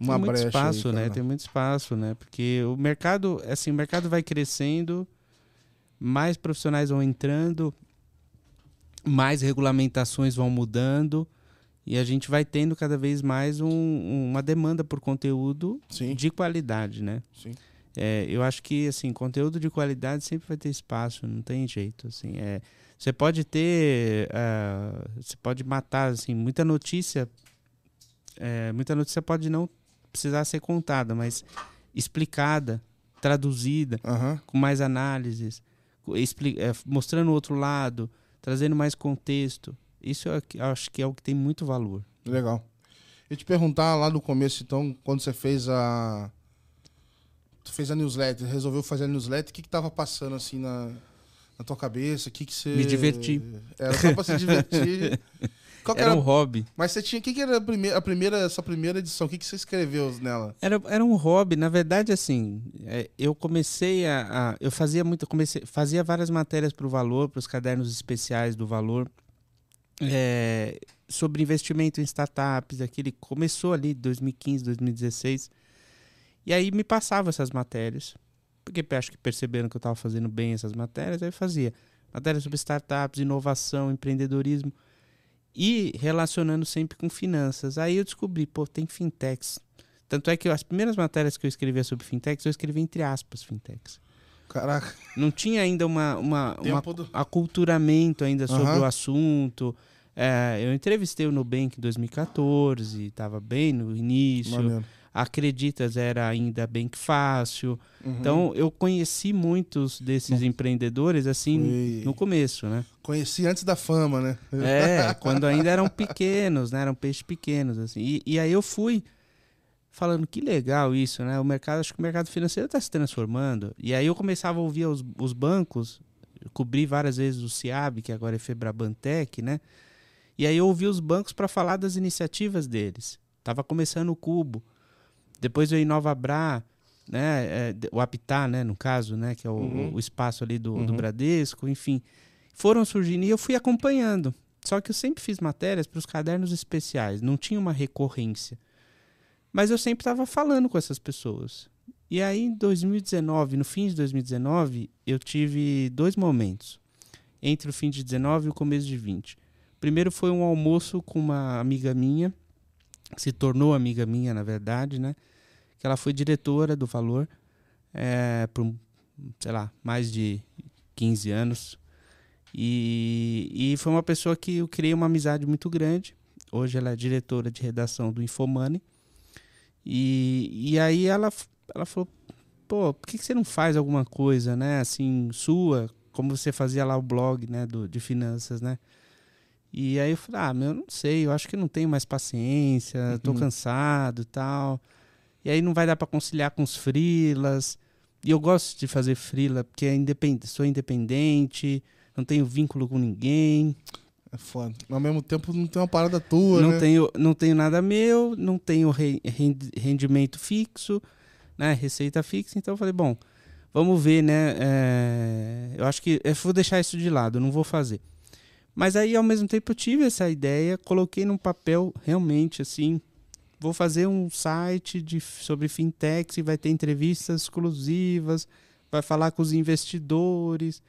uma tem muito brecha. espaço, aí, né? Tem muito espaço, né? Porque o mercado, assim, o mercado vai crescendo, mais profissionais vão entrando, mais regulamentações vão mudando e a gente vai tendo cada vez mais um- uma demanda por conteúdo Sim, de qualidade, né? sim. É, eu acho que assim conteúdo de qualidade sempre vai ter espaço, não tem jeito. Assim, é, você pode ter, ah, você pode matar assim muita notícia, é, muita notícia pode não precisar ser contada, mas explicada, traduzida, Aham. com mais análises, é, mostrando o outro lado, trazendo mais contexto. Isso eu ac- acho que é o que tem muito valor. Legal. Eu te perguntar lá no começo, então, quando você fez a. Tu fez a newsletter, resolveu fazer a newsletter, o que que tava passando assim na, na tua cabeça? O que que você. Me diverti. Era só pra se divertir. Qual Era era, um hobby. Mas você tinha. O que, que era a primeira, a primeira, essa primeira edição? O que, que você escreveu nela? Era, era um hobby, na verdade, assim, é, eu comecei a, a- eu fazia muito, comecei, fazia várias matérias para o Valor, para os cadernos especiais do Valor, é, sobre investimento em startups, aquele começou ali 2015, 2016, e aí me passava essas matérias, porque acho que perceberam que eu estava fazendo bem essas matérias, aí eu fazia matérias sobre startups, inovação, empreendedorismo e relacionando sempre com finanças. Aí eu descobri, pô, tem fintechs. Tanto é que as primeiras matérias que eu escrevia sobre fintechs, eu escrevi entre aspas fintechs. Caraca. Não tinha ainda uma, uma, uma do... aculturamento ainda sobre Aham. o assunto. É, eu entrevistei o Nubank em 2014, estava bem no início. Maneiro. Acreditas era ainda bem que fácil. Uhum. Então eu conheci muitos desses empreendedores assim Foi- no começo, né? Conheci antes da fama, né? É, quando ainda eram pequenos, né? Eram peixes pequenos, assim. E, e aí eu fui falando que legal isso, né? O mercado, acho que o mercado financeiro está se transformando. E aí eu começava a ouvir os, os bancos, cobri várias vezes o CIAB, que agora é Febrabantec, né? E aí eu ouvi os bancos para falar das iniciativas deles. Tava começando o Cubo. Depois veio Nova Bra, né? é, o Habitat, né? No caso, né? Que é o, Uhum. o espaço ali do, do Uhum. Bradesco, enfim. Foram surgindo e eu fui acompanhando. Só que eu sempre fiz matérias para os cadernos especiais, não tinha uma recorrência. Mas eu sempre estava falando com essas pessoas. E aí, em 2019, no fim de 2019, eu tive dois momentos. Entre o fim de 19 e o começo de 20. Primeiro foi um almoço com uma amiga minha, que se tornou amiga minha, na verdade, né? Que ela foi diretora do Valor é, por, sei lá, mais de 15 anos. E, e foi uma pessoa que eu criei uma amizade muito grande. Hoje ela é diretora de redação do Infomoney. E, e aí ela, ela falou, pô, por que, que você não faz alguma coisa, né? Assim, sua, como você fazia lá o blog, né? Do, de finanças, né? E aí eu falei, ah, meu, eu não sei, eu acho que não tenho mais paciência, tô Uhum. cansado e tal. E aí não vai dar para conciliar com os frilas. E eu gosto de fazer frila porque é sou independente, não tenho vínculo com ninguém, É foda. Mas ao mesmo tempo não tem uma parada tua, não né? tenho não tenho nada meu, não tenho re- rendi- rendimento fixo, né, receita fixa. Então eu falei, bom, vamos ver, né? é, Eu acho que eu vou deixar isso de lado, não vou fazer. Mas aí ao mesmo tempo eu tive essa ideia, coloquei num papel realmente assim, vou fazer um site de, sobre fintechs e vai ter entrevistas exclusivas, vai falar com os investidores,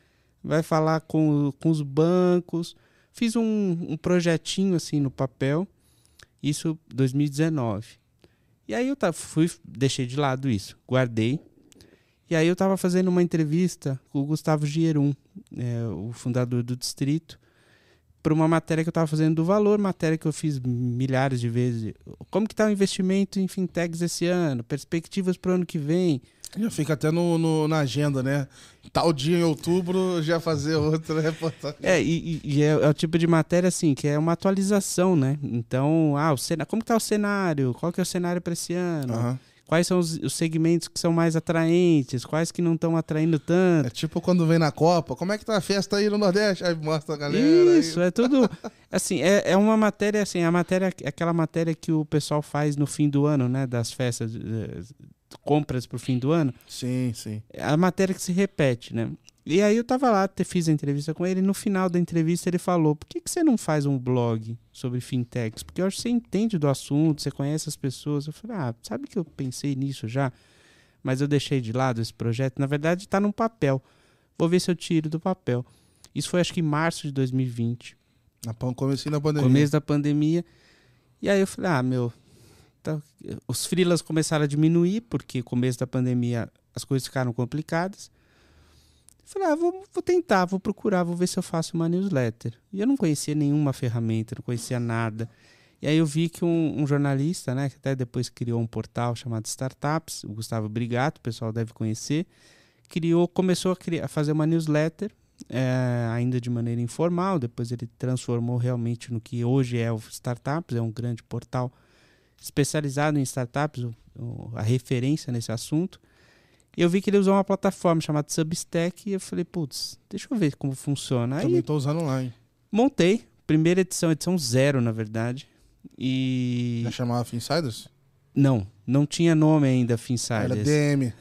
vai falar com, com os bancos. Fiz um, um projetinho assim no papel, isso 2019. E aí eu fui, deixei de lado isso, guardei. E aí eu estava fazendo uma entrevista com o Gustavo Gierum, é, o fundador do Distrito, para uma matéria que eu estava fazendo do valor, matéria que eu fiz milhares de vezes. Como que está o investimento em fintechs esse ano? Perspectivas para o ano que vem? Já fica até no, no- na agenda, né? Tal dia em outubro já fazer outra reportagem. É, e, e- é, é o tipo de matéria assim, que é uma atualização, né? Então, ah, o cena, como que tá o cenário? Qual que é o cenário para esse ano? Aham. Quais são os, os segmentos que são mais atraentes? Quais que não estão atraindo tanto? É tipo quando vem na Copa, como é que tá a festa aí no Nordeste? Aí mostra a galera. Isso, é tudo. Assim, é, é uma matéria, assim, a matéria, é aquela matéria que o pessoal faz no fim do ano, né? Das festas, eh, compras pro fim do ano. Aí. Sim, sim. É a matéria que se repete, né? E aí eu tava lá, te- fiz a entrevista com ele, e no final da entrevista ele falou: por que, que você não faz um blog sobre fintechs? Porque eu acho que você entende do assunto, você conhece as pessoas. Eu falei, ah, sabe que eu pensei nisso já? Mas eu deixei de lado esse projeto. Na verdade, tá num papel. Vou ver se eu tiro do papel. Isso foi acho que em março de 2020 Na comecinho da pandemia. começo da pandemia. E aí eu falei, ah, meu, tá- os freelas começaram a diminuir, porque começo da pandemia as coisas ficaram complicadas. Falei, ah, vou, vou tentar, vou procurar, vou ver se eu faço uma newsletter. E eu não conhecia nenhuma ferramenta, não conhecia nada. E aí eu vi que um, um jornalista, né, que até depois criou um portal chamado Startups, o Gustavo Brigato, o pessoal deve conhecer, criou, começou a, criar, a fazer uma newsletter, é, ainda de maneira informal, depois ele transformou realmente no que hoje é o Startups, é um grande portal especializado em startups, o- a referência nesse assunto. Eu vi que ele usou uma plataforma chamada Substack e eu falei, putz, deixa eu ver como funciona. Também tô usando lá, hein? montei, primeira edição, edição zero, na verdade. E. Já chamava Finsiders? Não, não tinha nome ainda, Era Finsiders. DM.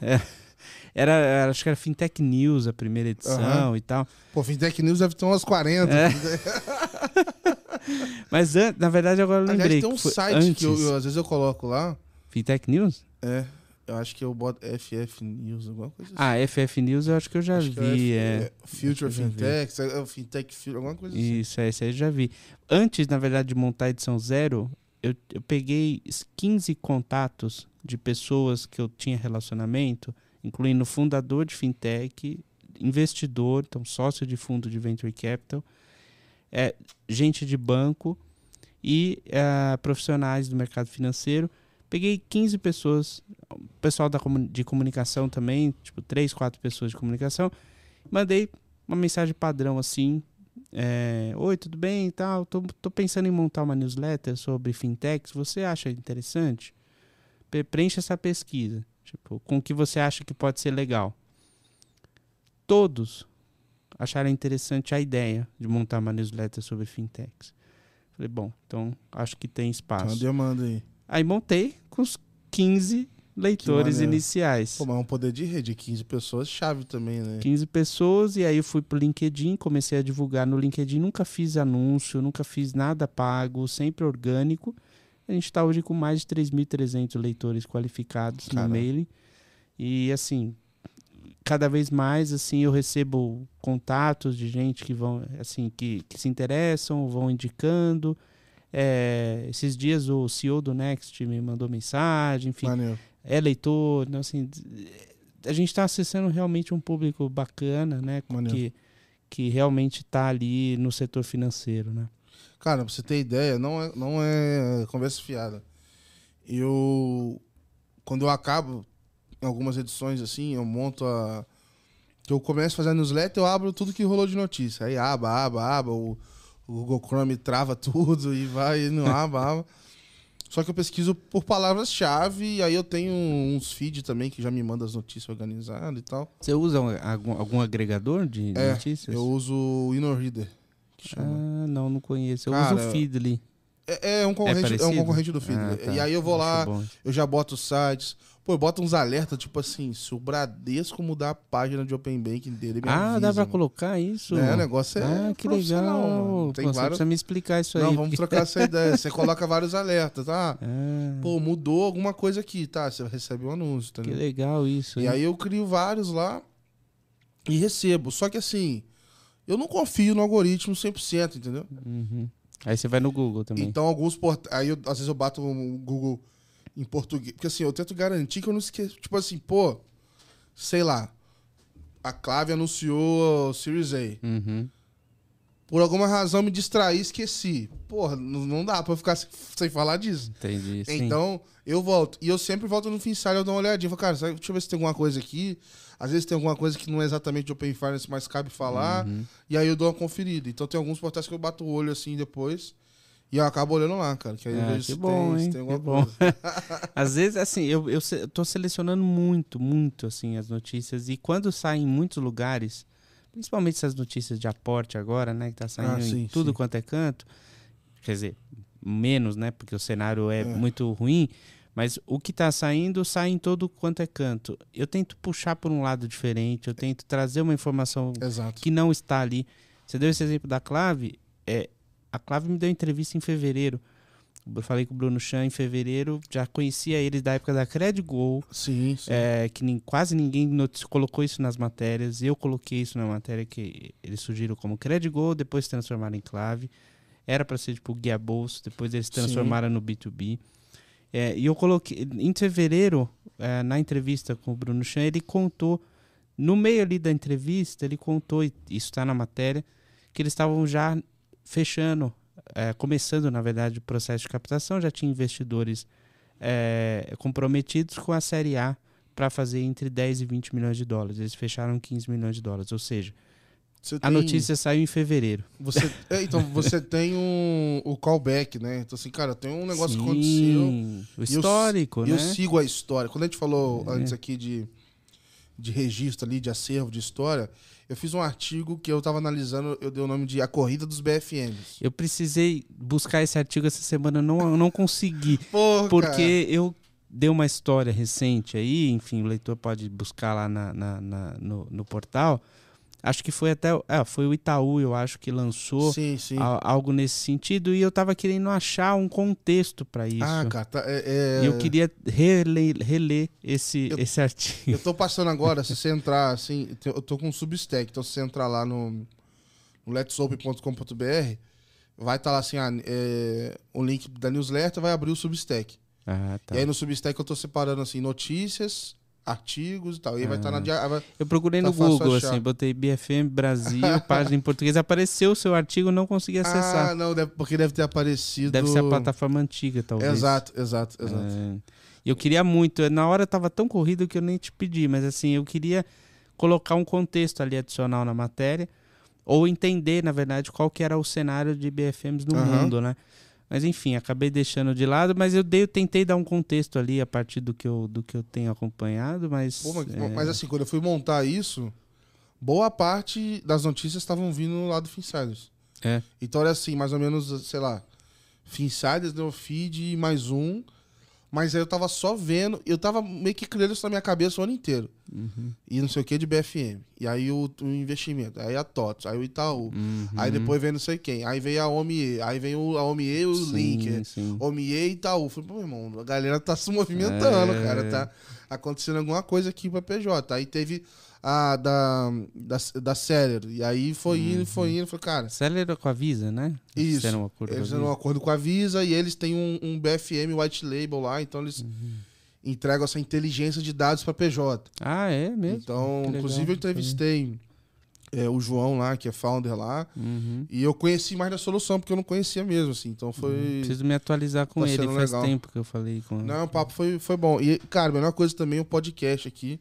Era, era- acho que era Fintech News a primeira edição Aham. e tal. Pô, Fintech News deve ter umas 40. É. Mas na verdade agora eu Aliás, lembrei. tem um site antes. que eu, eu- às vezes eu coloco lá. Fintech News? É. Eu acho que eu boto FF News, alguma coisa assim. Ah, FF News eu acho que eu já Acho vi. é, É, Future. Fintech, é, é Fintech Future, alguma coisa assim. Isso, é, esse aí eu já vi. Antes, na verdade, de montar a edição zero, eu, eu peguei 15 contatos de pessoas que eu tinha relacionamento, incluindo fundador de fintech, investidor, então sócio de fundo de venture capital, é, gente de banco e é, profissionais do mercado financeiro. Peguei 15 pessoas, pessoal da, de comunicação também, tipo 3, 4 pessoas de comunicação. Mandei uma mensagem padrão assim, é, Oi, tudo bem e tal? Tô, tô pensando em montar uma newsletter sobre fintechs. Você acha interessante? Pre- Preencha essa pesquisa. Tipo, com o que você acha que pode ser legal. Todos acharam interessante a ideia de montar uma newsletter sobre fintechs. Falei, bom, então acho que tem espaço. demanda aí. Aí montei com os 15 leitores iniciais. Pô, mas é um poder de rede, 15 pessoas, chave também, né? 15 pessoas e aí eu fui pro LinkedIn, comecei a divulgar no LinkedIn, nunca fiz anúncio, nunca fiz nada pago, sempre orgânico. A gente está hoje com mais de 3.300 leitores qualificados Caramba. no mailing. E assim, cada vez mais assim eu recebo contatos de gente que vão assim que, que se interessam, vão indicando. É, esses dias o CEO do Next me mandou mensagem, enfim, Maneiro. é leitor, então, assim, a gente está acessando realmente um público bacana, né? Maneiro. Que, que realmente está ali no setor financeiro, né? Cara, pra você ter ideia, não é, não é conversa fiada. Eu, quando eu acabo em algumas edições assim, eu monto a. Eu começo a fazer a newsletter, eu abro tudo que rolou de notícia. Aí aba, aba, aba, o, o Google Chrome trava tudo e vai e não aba. Só que eu pesquiso por palavras-chave e aí eu tenho uns feeds também que já me manda as notícias organizadas e tal. Você usa algum, algum agregador de É, notícias? Eu uso o InnoReader. Ah, não, não conheço. Eu Cara, uso o Feedly. É, é um concorrente, é, um parecido? concorrente do Feedly. Ah, tá. E aí eu vou Acho lá, bom. eu já boto os sites. Pô, eu boto uns alertas, tipo assim, se o Bradesco mudar a página de Open Banking dele, me Ah, avisa, dá pra mano. colocar isso? É, o negócio é Ah, que legal. mano. Tem Pô, Você vários... precisa me explicar isso aí. Não, vamos porque- trocar essa ideia. Você coloca vários alertas, tá? Ah, Pô, mudou alguma coisa aqui, tá? Você recebe um anúncio, que entendeu? legal isso. E hein? aí eu crio vários lá e recebo. Só que assim, eu não confio no algoritmo 100%, entendeu? Uhum. Aí você vai no Google também. Então alguns portais, aí eu- às vezes eu bato o Google em português, porque assim, eu tento garantir que eu não esqueço, tipo assim, pô, sei lá, a Clave anunciou o Series A. Uhum. Por alguma razão me distraí e esqueci. Porra, não, dá pra eu ficar sem, falar disso. Entendi. Sim. Então, eu volto. E eu sempre volto no Finside, eu dou uma olhadinha. Falo, cara, deixa eu ver se tem alguma coisa aqui. Às vezes tem alguma coisa que não é exatamente de Open Finance, mas cabe falar. Uhum. E aí eu dou uma conferida. Então tem alguns portais que eu bato o olho assim depois. E eu acabo olhando lá, cara. Que aí eu Ah, vejo que se, bom, tem, hein? tem alguma Que bom. coisa. Às vezes, assim, eu, eu, eu tô selecionando muito, muito, assim, as notícias. E quando saem em muitos lugares, principalmente essas notícias de aporte agora, né? Que tá saindo Ah, sim, em tudo sim. quanto é canto. Quer dizer, menos, né? Porque o cenário é, É. muito ruim. Mas o que tá saindo, sai em todo quanto é canto. Eu tento puxar por um lado diferente, eu tento trazer uma informação Exato. que não está ali. Você deu esse exemplo da Clave. É, a Clave me deu entrevista em fevereiro. Eu falei com o Bruno Chan em fevereiro, já conhecia eles da época da Credgo, Sim, sim. é, que nem- quase ninguém noti- colocou isso nas matérias. Eu coloquei isso na matéria que eles surgiram como Credgo, depois se transformaram em Clave. Era para ser tipo guia bolso, depois eles se Sim. transformaram no B2B. É, e eu coloquei, em fevereiro, é, na entrevista com o Bruno Chan, ele contou, no meio ali da entrevista, ele contou, e isso está na matéria, que eles estavam já fechando, é, começando, na verdade, o processo de captação, já tinha investidores é, comprometidos com a Série A para fazer entre 10 e 20 milhões de dólares. Eles fecharam 15 milhões de dólares, ou seja, Você a tem- notícia saiu em fevereiro. Você, é, então, você tem um, o callback, né? Então, assim, cara, tem um negócio que Sim, aconteceu. O histórico, E né? eu sigo a história. Quando a gente falou É. antes aqui de, de registro ali, de acervo de história, eu fiz um artigo que eu tava analisando, eu dei o nome de A Corrida dos BFMs. Eu precisei buscar esse artigo essa semana, eu não, eu não consegui. Porra, Porque eu dei uma história recente aí, enfim, o leitor pode buscar lá na, na- na- no, no portal. Acho que foi até. o- É, foi o Itaú, eu acho, que lançou Sim, sim. a- algo nesse sentido. E eu tava querendo achar um contexto para isso. Ah, cara, tá, é, é- E eu queria reler, reler esse, Eu- esse artigo. Eu tô passando agora, se você entrar assim, eu tô com um Substack, então se você entrar lá no, no letsopen.com.br, vai estar lá assim, ah, é, o link da newsletter, vai abrir o Substack. Ah, tá. E aí no Substack eu tô separando assim, notícias, artigos e tal. E vai estar na Ah. vai- Eu procurei Tá no Google, achar. assim, botei BFM Brasil, página em português. Apareceu o seu artigo, não consegui acessar. Ah, não, deve- porque deve ter aparecido. Deve ser a plataforma antiga, talvez. Exato, exato, exato. É. E eu queria muito. Na hora tava tão corrido que eu nem te pedi, mas assim, eu queria colocar um contexto ali adicional na matéria, ou entender, na verdade, qual que era o cenário de BFMs no Aham. mundo, né? Mas enfim, acabei deixando de lado, mas eu dei, eu tentei dar um contexto ali a partir do que eu, do que eu tenho acompanhado, mas. Pô, mas, é, mas assim, quando eu fui montar isso, boa parte das notícias estavam vindo lá do Finsiders. É. Então era assim, mais ou menos, sei lá, Finsiders, deu feed mais um. Mas aí eu tava só vendo, eu tava meio que criando isso na minha cabeça o ano inteiro. uhum, E não sei o que de BFM. E aí o, o investimento, aí a TOTS, aí o Itaú. uhum. Aí depois vem não sei quem. Aí vem a OMIE, aí vem o, a OMIE e o Sim, Link. sim. OMIE e Itaú. Falei, pô, meu irmão, a galera tá se movimentando, É. cara. Tá acontecendo alguma coisa aqui pra PJ. Aí teve a da, da, da Celery. E aí foi indo, foi indo. Falei, cara, Acelera com a Visa, né? Isso. Fizeram um acordo eles fizeram um acordo com a Visa e eles têm um, um BFM white label lá, então eles Uhum. entregam essa inteligência de dados pra PJ. Ah, é mesmo? Então, Que legal. inclusive eu entrevistei é, o João lá, que é founder lá, Uhum. e eu conheci mais da solução, porque eu não conhecia mesmo, assim. Então foi. Preciso me atualizar com Tá ele. Faz legal. tempo que eu falei com Não, o papo foi, foi bom. E, cara, a melhor coisa também é o podcast aqui.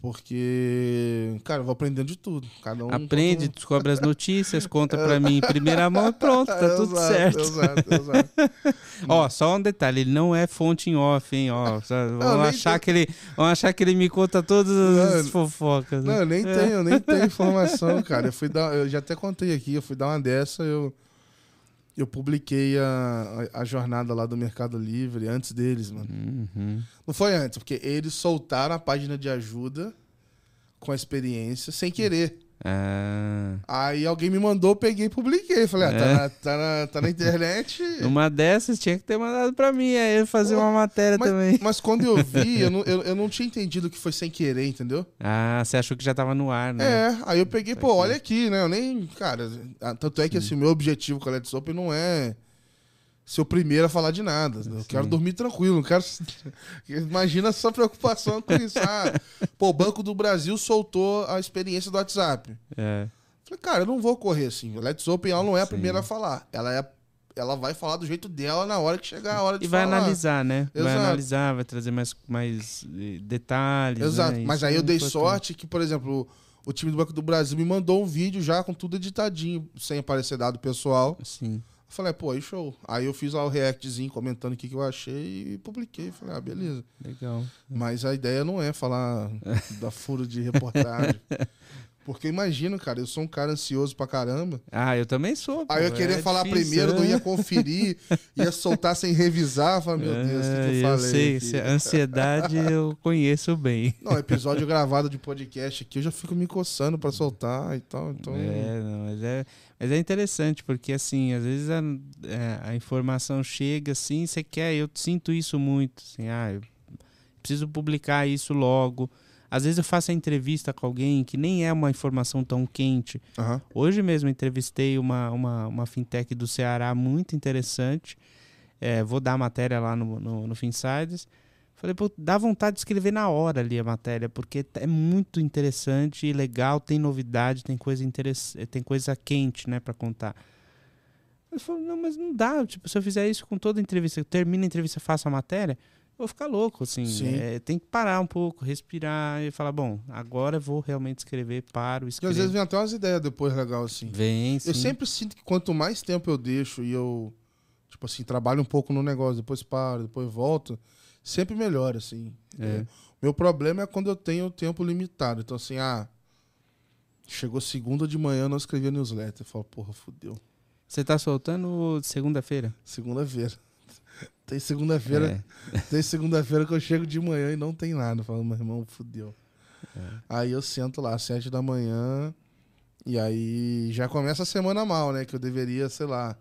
Porque, cara, eu vou aprendendo de tudo. Cada um Aprende, descobre as notícias, conta pra mim em primeira mão e pronto, tá tudo Exato, certo. Exato, exato. Ó, só um detalhe, ele não é fonte em off, hein? Ó, vão, nem achar tem- que ele, vão achar que ele me conta todas as Não, fofocas. Não, né? eu nem tenho, eu nem tenho informação, cara. Eu fui dar, eu já até contei aqui, eu fui dar uma dessa, eu eu publiquei a, a, a jornada lá do Mercado Livre antes deles, mano. Uhum. Não foi antes, porque eles soltaram a página de ajuda com a experiência sem querer. Ah, Aí alguém me mandou, peguei e publiquei. Falei, ah, tá, É. na, tá, na, tá na internet. numa dessas tinha que ter mandado pra mim, aí eu fazer Pô, uma matéria Mas, também. mas quando eu vi, eu não, eu, eu não tinha entendido que foi sem querer, entendeu? Ah, você achou que já tava no ar, né? É, aí eu peguei, Tá pô, aqui. olha aqui, né? Eu nem. Cara, ah, tanto é que assim, o meu objetivo com a Let's Open não é ser o primeiro a falar de nada. Eu quero dormir tranquilo, não quero. Imagina a sua preocupação com isso. Ah, pô, o Banco do Brasil soltou a experiência do WhatsApp. É. Falei, cara, eu não vou correr assim. A Let's Open ela não é a Sim. primeira a falar. Ela é. Ela vai falar do jeito dela na hora que chegar a hora de E vai falar. analisar, né? Vai Exato. analisar, vai trazer mais, mais eh, detalhes. Exato. né? Mas aí é eu dei importante. sorte que, por exemplo, o time do Banco do Brasil me mandou um vídeo já com tudo editadinho, sem aparecer dado pessoal. Sim. Eu falei, pô, aí show. Aí eu fiz lá o reactzinho comentando o que, que eu achei e publiquei. Falei, ah, beleza. Legal. Mas a ideia não é falar da furo de reportagem. Porque eu imagino, cara, eu sou um cara ansioso pra caramba. Ah, eu também sou. Aí eu pô, queria é falar difícil, primeiro, não né? ia conferir, ia soltar sem revisar. Falei, meu Deus, o que, que É, eu falei? sei, aqui? se- ansiedade eu conheço bem. Não, episódio gravado de podcast aqui, eu já fico me coçando pra soltar e tal. Então, É, não, mas é, mas é interessante, porque assim, às vezes a, é, a informação chega assim, você quer, eu sinto isso muito, assim, ah, eu preciso publicar isso logo. Às vezes eu faço a entrevista com alguém que nem é uma informação tão quente. aham. Hoje mesmo entrevistei uma, uma, uma fintech do Ceará muito interessante. É, vou dar a matéria lá no, no, no Finsides. Falei, pô, dá vontade de escrever na hora ali a matéria, porque é muito interessante e legal, tem novidade, tem coisa interessante, tem coisa quente, né, para contar. Ele falou, não, mas não dá, tipo, se eu fizer isso com toda a entrevista, eu termino a entrevista, faço a matéria, vou ficar louco, assim. Sim. É, tem que parar um pouco, respirar e falar, bom, agora vou realmente escrever, paro, E às escrevo. vezes vem até umas ideias depois legal assim. Vem, sim. Eu sempre sinto que quanto mais tempo eu deixo e eu, tipo assim, trabalho um pouco no negócio, depois paro, depois volto, sempre melhora, assim. É. Meu problema é quando eu tenho tempo limitado. Então, assim, ah, chegou segunda de manhã, não escrevi a newsletter. Eu falo, porra, fudeu. Você tá soltando segunda-feira? Segunda-feira. Tem segunda-feira. É. Tem segunda-feira que eu chego de manhã e não tem nada. Eu falo, meu irmão, fudeu. Aí eu sento lá às sete da manhã e aí já começa a semana mal, né? Que eu deveria, sei lá,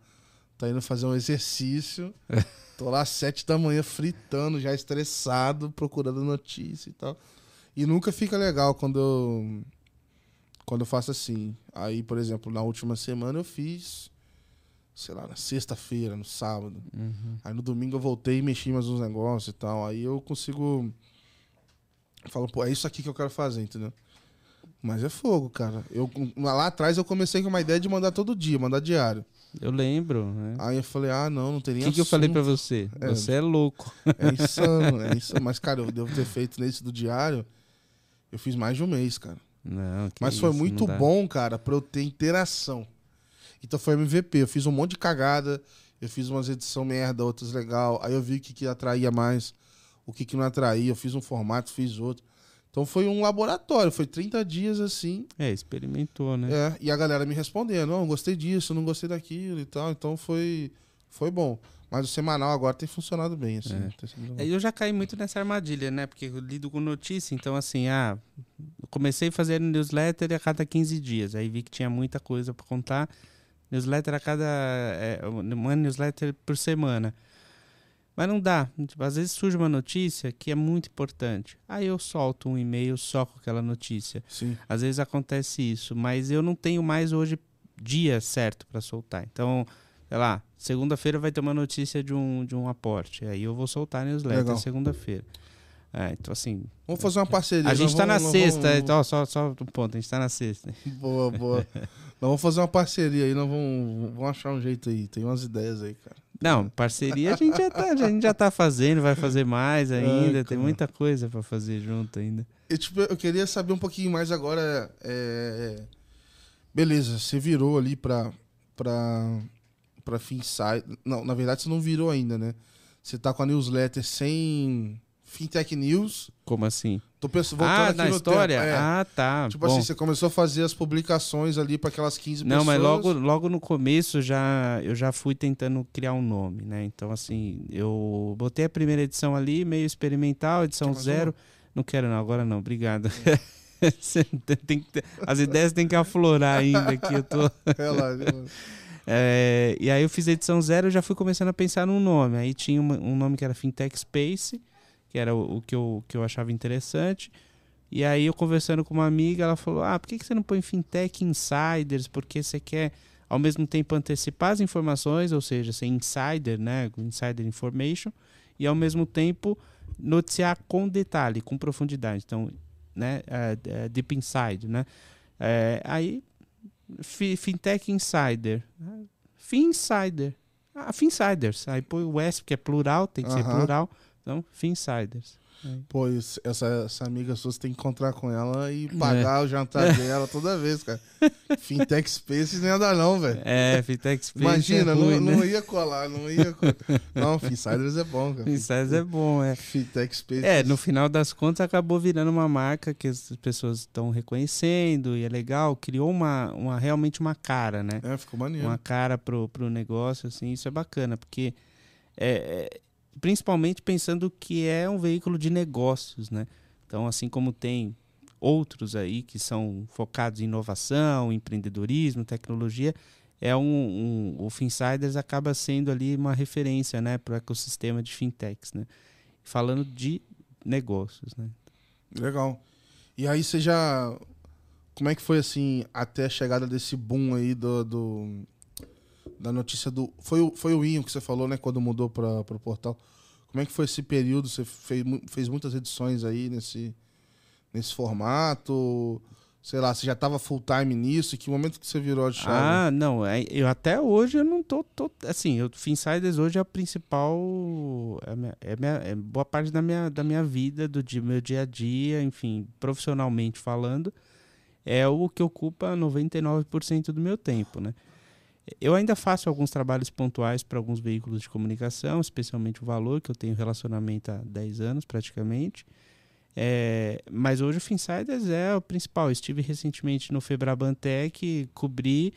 tá indo fazer um exercício. Tô lá às sete da manhã fritando, já estressado, procurando notícia e tal. E nunca fica legal quando eu, quando eu faço assim. Aí, por exemplo, na última semana eu fiz, sei lá, na sexta-feira, no sábado. Uhum. Aí no domingo eu voltei e mexi mais uns negócios e tal. Aí eu consigo. Falo, pô, é isso aqui que eu quero fazer, entendeu? Mas é fogo, cara. Eu, lá atrás eu comecei com uma ideia de mandar todo dia, mandar diário. Eu lembro, né? Aí eu falei, ah, não, não tem O nem que, que eu falei pra você? É. Você é louco. É insano, é insano. Mas, cara, eu devo ter feito nesse do diário. Eu fiz mais de um mês, cara. Não, que Mas foi isso, muito bom, cara, pra eu ter interação. Então foi MVP. Eu fiz um monte de cagada. Eu fiz umas edições merda, outras legal. Aí eu vi o que, que atraía mais, o que, que não atraía. Eu fiz um formato, fiz outro. Então foi um laboratório. Foi 30 dias assim. É, experimentou, né? É, e a galera me respondendo: não, gostei disso, não gostei daquilo e tal. Então foi, foi bom. Mas o semanal agora tem funcionado bem, assim. É. Eu já caí muito nessa armadilha, né? Porque eu lido com notícia, então assim, ah, comecei a fazer newsletter a cada 15 dias. Aí vi que tinha muita coisa pra contar. Newsletter a cada. É, uma newsletter por semana. Mas não dá. Tipo, às vezes surge uma notícia que é muito importante. Aí eu solto um e-mail só com aquela notícia. Sim. Às vezes acontece isso, mas eu não tenho mais hoje dia certo para soltar. Então, sei lá, segunda-feira vai ter uma notícia de um, de um aporte. Aí eu vou soltar a newsletter segunda-feira. É, então, assim, Vamos fazer uma parceria. a gente nós tá na vamos- sexta, vamos- então, só, só um ponto, a gente tá na sexta. Boa, boa. nós vamos fazer uma parceria aí, nós vamos, vamos achar um jeito aí. Tem umas ideias aí, cara. Não, parceria a gente já tá, a gente já tá fazendo, vai fazer mais ainda, tem muita coisa para fazer junto ainda. Eu, tipo, eu queria saber um pouquinho mais agora. é, Beleza, você virou ali pra, pra, pra Finside. Não, na verdade você não virou ainda, né? Você tá com a newsletter sem Fintech News. Como assim? Tô pensando, voltando Ah, na história? É, Ah, tá. tipo Bom. assim, você começou a fazer as publicações ali pra aquelas 15 Não, pessoas. mas logo, logo no começo já eu já fui tentando criar um nome, né? Então, assim, eu botei a primeira edição ali, meio experimental, edição zero. Não quero, não, agora não, obrigado. Você tem que as ideias têm que aflorar ainda aqui. Eu tô... Relaxa. É, e aí eu fiz a edição zero e já fui começando a pensar num nome. Aí tinha um nome que era Fintech Space, que era o, o que, eu, que eu achava interessante. E aí eu conversando com uma amiga, ela falou: Ah, por que, que você não põe Fintech Insiders? Porque você quer ao mesmo tempo antecipar as informações, ou seja, ser insider, né? Insider information, e ao mesmo tempo noticiar com detalhe, com profundidade. Então, né? é, deep inside, né? É, aí Fi- Fintech Insider. Finsider. Ah, Finsiders. Aí põe o S, que é plural, tem que ser Aham. plural. Então, Finsiders. Pô, isso- essa, essa amiga sua, você tem que encontrar com ela e É. pagar o jantar dela toda vez, cara. Fintech Spaces nem ia dar não, velho. É, Fintech Space. Imagina, é ruim, não, né? não ia colar, não ia colar. Não, Finsiders é bom, cara. Finsiders é bom, é. Fintech Spaces. É, no final das contas acabou virando uma marca que as pessoas estão reconhecendo e é legal, criou uma, uma realmente uma cara, né? É, ficou maneiro. uma cara pro, pro negócio, assim, isso é bacana, porque é, é, principalmente pensando que é um veículo de negócios, né? Então, assim como tem outros aí que são focados em inovação, empreendedorismo, tecnologia, é um, um o Finsiders acaba sendo ali uma referência, né, para o ecossistema de fintechs, né? Falando de negócios, né? Legal. E aí você já. Como é que foi assim, até a chegada desse boom aí do. do- da notícia do. Foi o, foi o Inho que você falou, né? Quando mudou para o portal. Como é que foi esse período? Você fez, fez muitas edições aí nesse, nesse formato? Sei lá, você já estava full time nisso? Que momento que você virou de chave? Ah, não. é- Eu até hoje eu não tô. tô assim, o Finsiders hoje é a principal. É, minha- é, minha- é boa parte da minha, da minha vida, do dia, meu dia a dia, enfim, profissionalmente falando, é o que ocupa 99% do meu tempo, né? Eu ainda faço alguns trabalhos pontuais para alguns veículos de comunicação, especialmente o Valor, que eu tenho relacionamento há 10 anos praticamente. É, mas hoje o Finsiders é o principal. Estive recentemente no Febrabantec, cobri,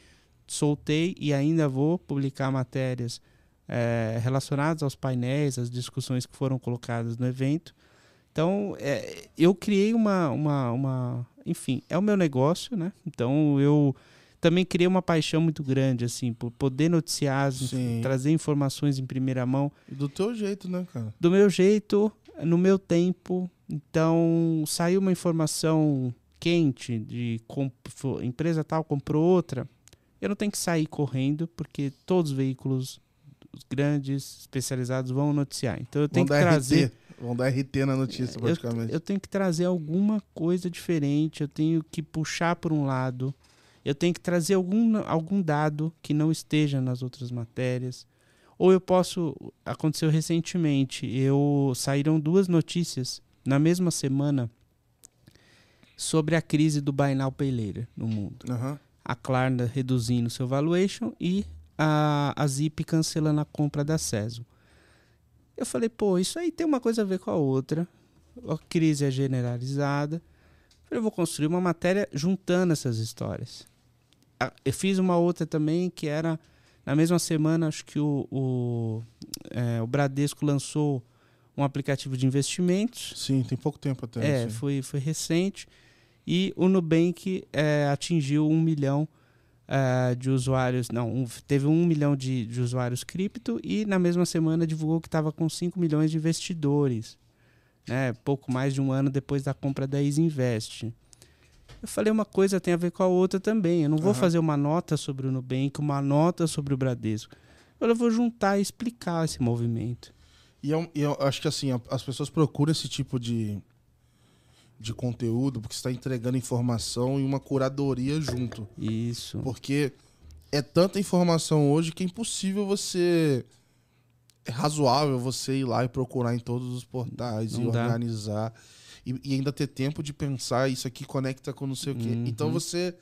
soltei e ainda vou publicar matérias é, relacionadas aos painéis, às discussões que foram colocadas no evento. Então, é, eu criei uma, uma, uma. Enfim, é o meu negócio, né? Então, eu também criei uma paixão muito grande, assim, por poder noticiar, Sim. trazer informações em primeira mão E do teu jeito, né, cara? do meu jeito, no meu tempo. Então, saiu uma informação quente de empresa tal comprou outra. Eu não tenho que sair correndo, porque todos os veículos os grandes, especializados, vão noticiar. Então, eu tenho Vão que trazer. RT. Vão dar RT na notícia, Eu, praticamente. eu tenho que trazer alguma coisa diferente, eu tenho que puxar por um lado, eu tenho que trazer algum, algum dado que não esteja nas outras matérias. Ou eu posso. Aconteceu recentemente, eu saíram duas notícias na mesma semana sobre a crise do Buy Now Pay Later no mundo. Aham. A Klarna reduzindo seu valuation e a, a Zip cancelando a compra da Cesum. Eu falei, pô, isso aí tem uma coisa a ver com a outra. A crise é generalizada. Eu falei, eu vou construir uma matéria juntando essas histórias. Eu fiz uma outra também que era na mesma semana, acho que o, o, é, o Bradesco lançou um aplicativo de investimentos. Sim, tem pouco tempo até. É, assim. foi, foi recente. E o Nubank é, atingiu um milhão é, de usuários. Não, um- teve um milhão de, de usuários cripto e na mesma semana divulgou que estava com 5 milhões de investidores. Né, pouco mais de um ano depois da compra da Easy Invest. Eu falei uma coisa tem a ver com a outra também. Eu não vou Aham. fazer uma nota sobre o Nubank, uma nota sobre o Bradesco. Eu vou juntar e explicar esse movimento. E eu, eu acho que assim, as pessoas procuram esse tipo de, de conteúdo porque você está entregando informação e uma curadoria junto. Isso. Porque é tanta informação hoje que é impossível você. É razoável você ir lá e procurar em todos os portais Não e dá. organizar. E, e ainda ter tempo de pensar isso aqui conecta com não sei o quê. Uhum. Então você.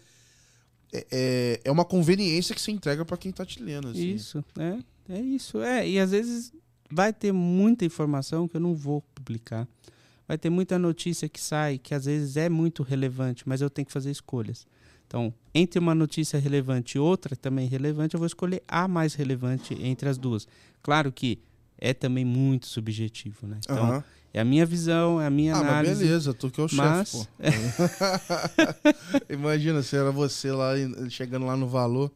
É, é, é uma conveniência que você entrega para quem tá te lendo. Assim. Isso, é, é isso. É, e às vezes vai ter muita informação que eu não vou publicar. Vai ter muita notícia que sai que às vezes é muito relevante, mas eu tenho que fazer escolhas. Então, entre uma notícia relevante e outra também relevante, eu vou escolher a mais relevante entre as duas. Claro que é também muito subjetivo, né? Então, Aham. É a minha visão, é a minha Ah, análise. beleza, tu que é o mas- chefe, pô. Imagina se era você lá chegando lá no valor.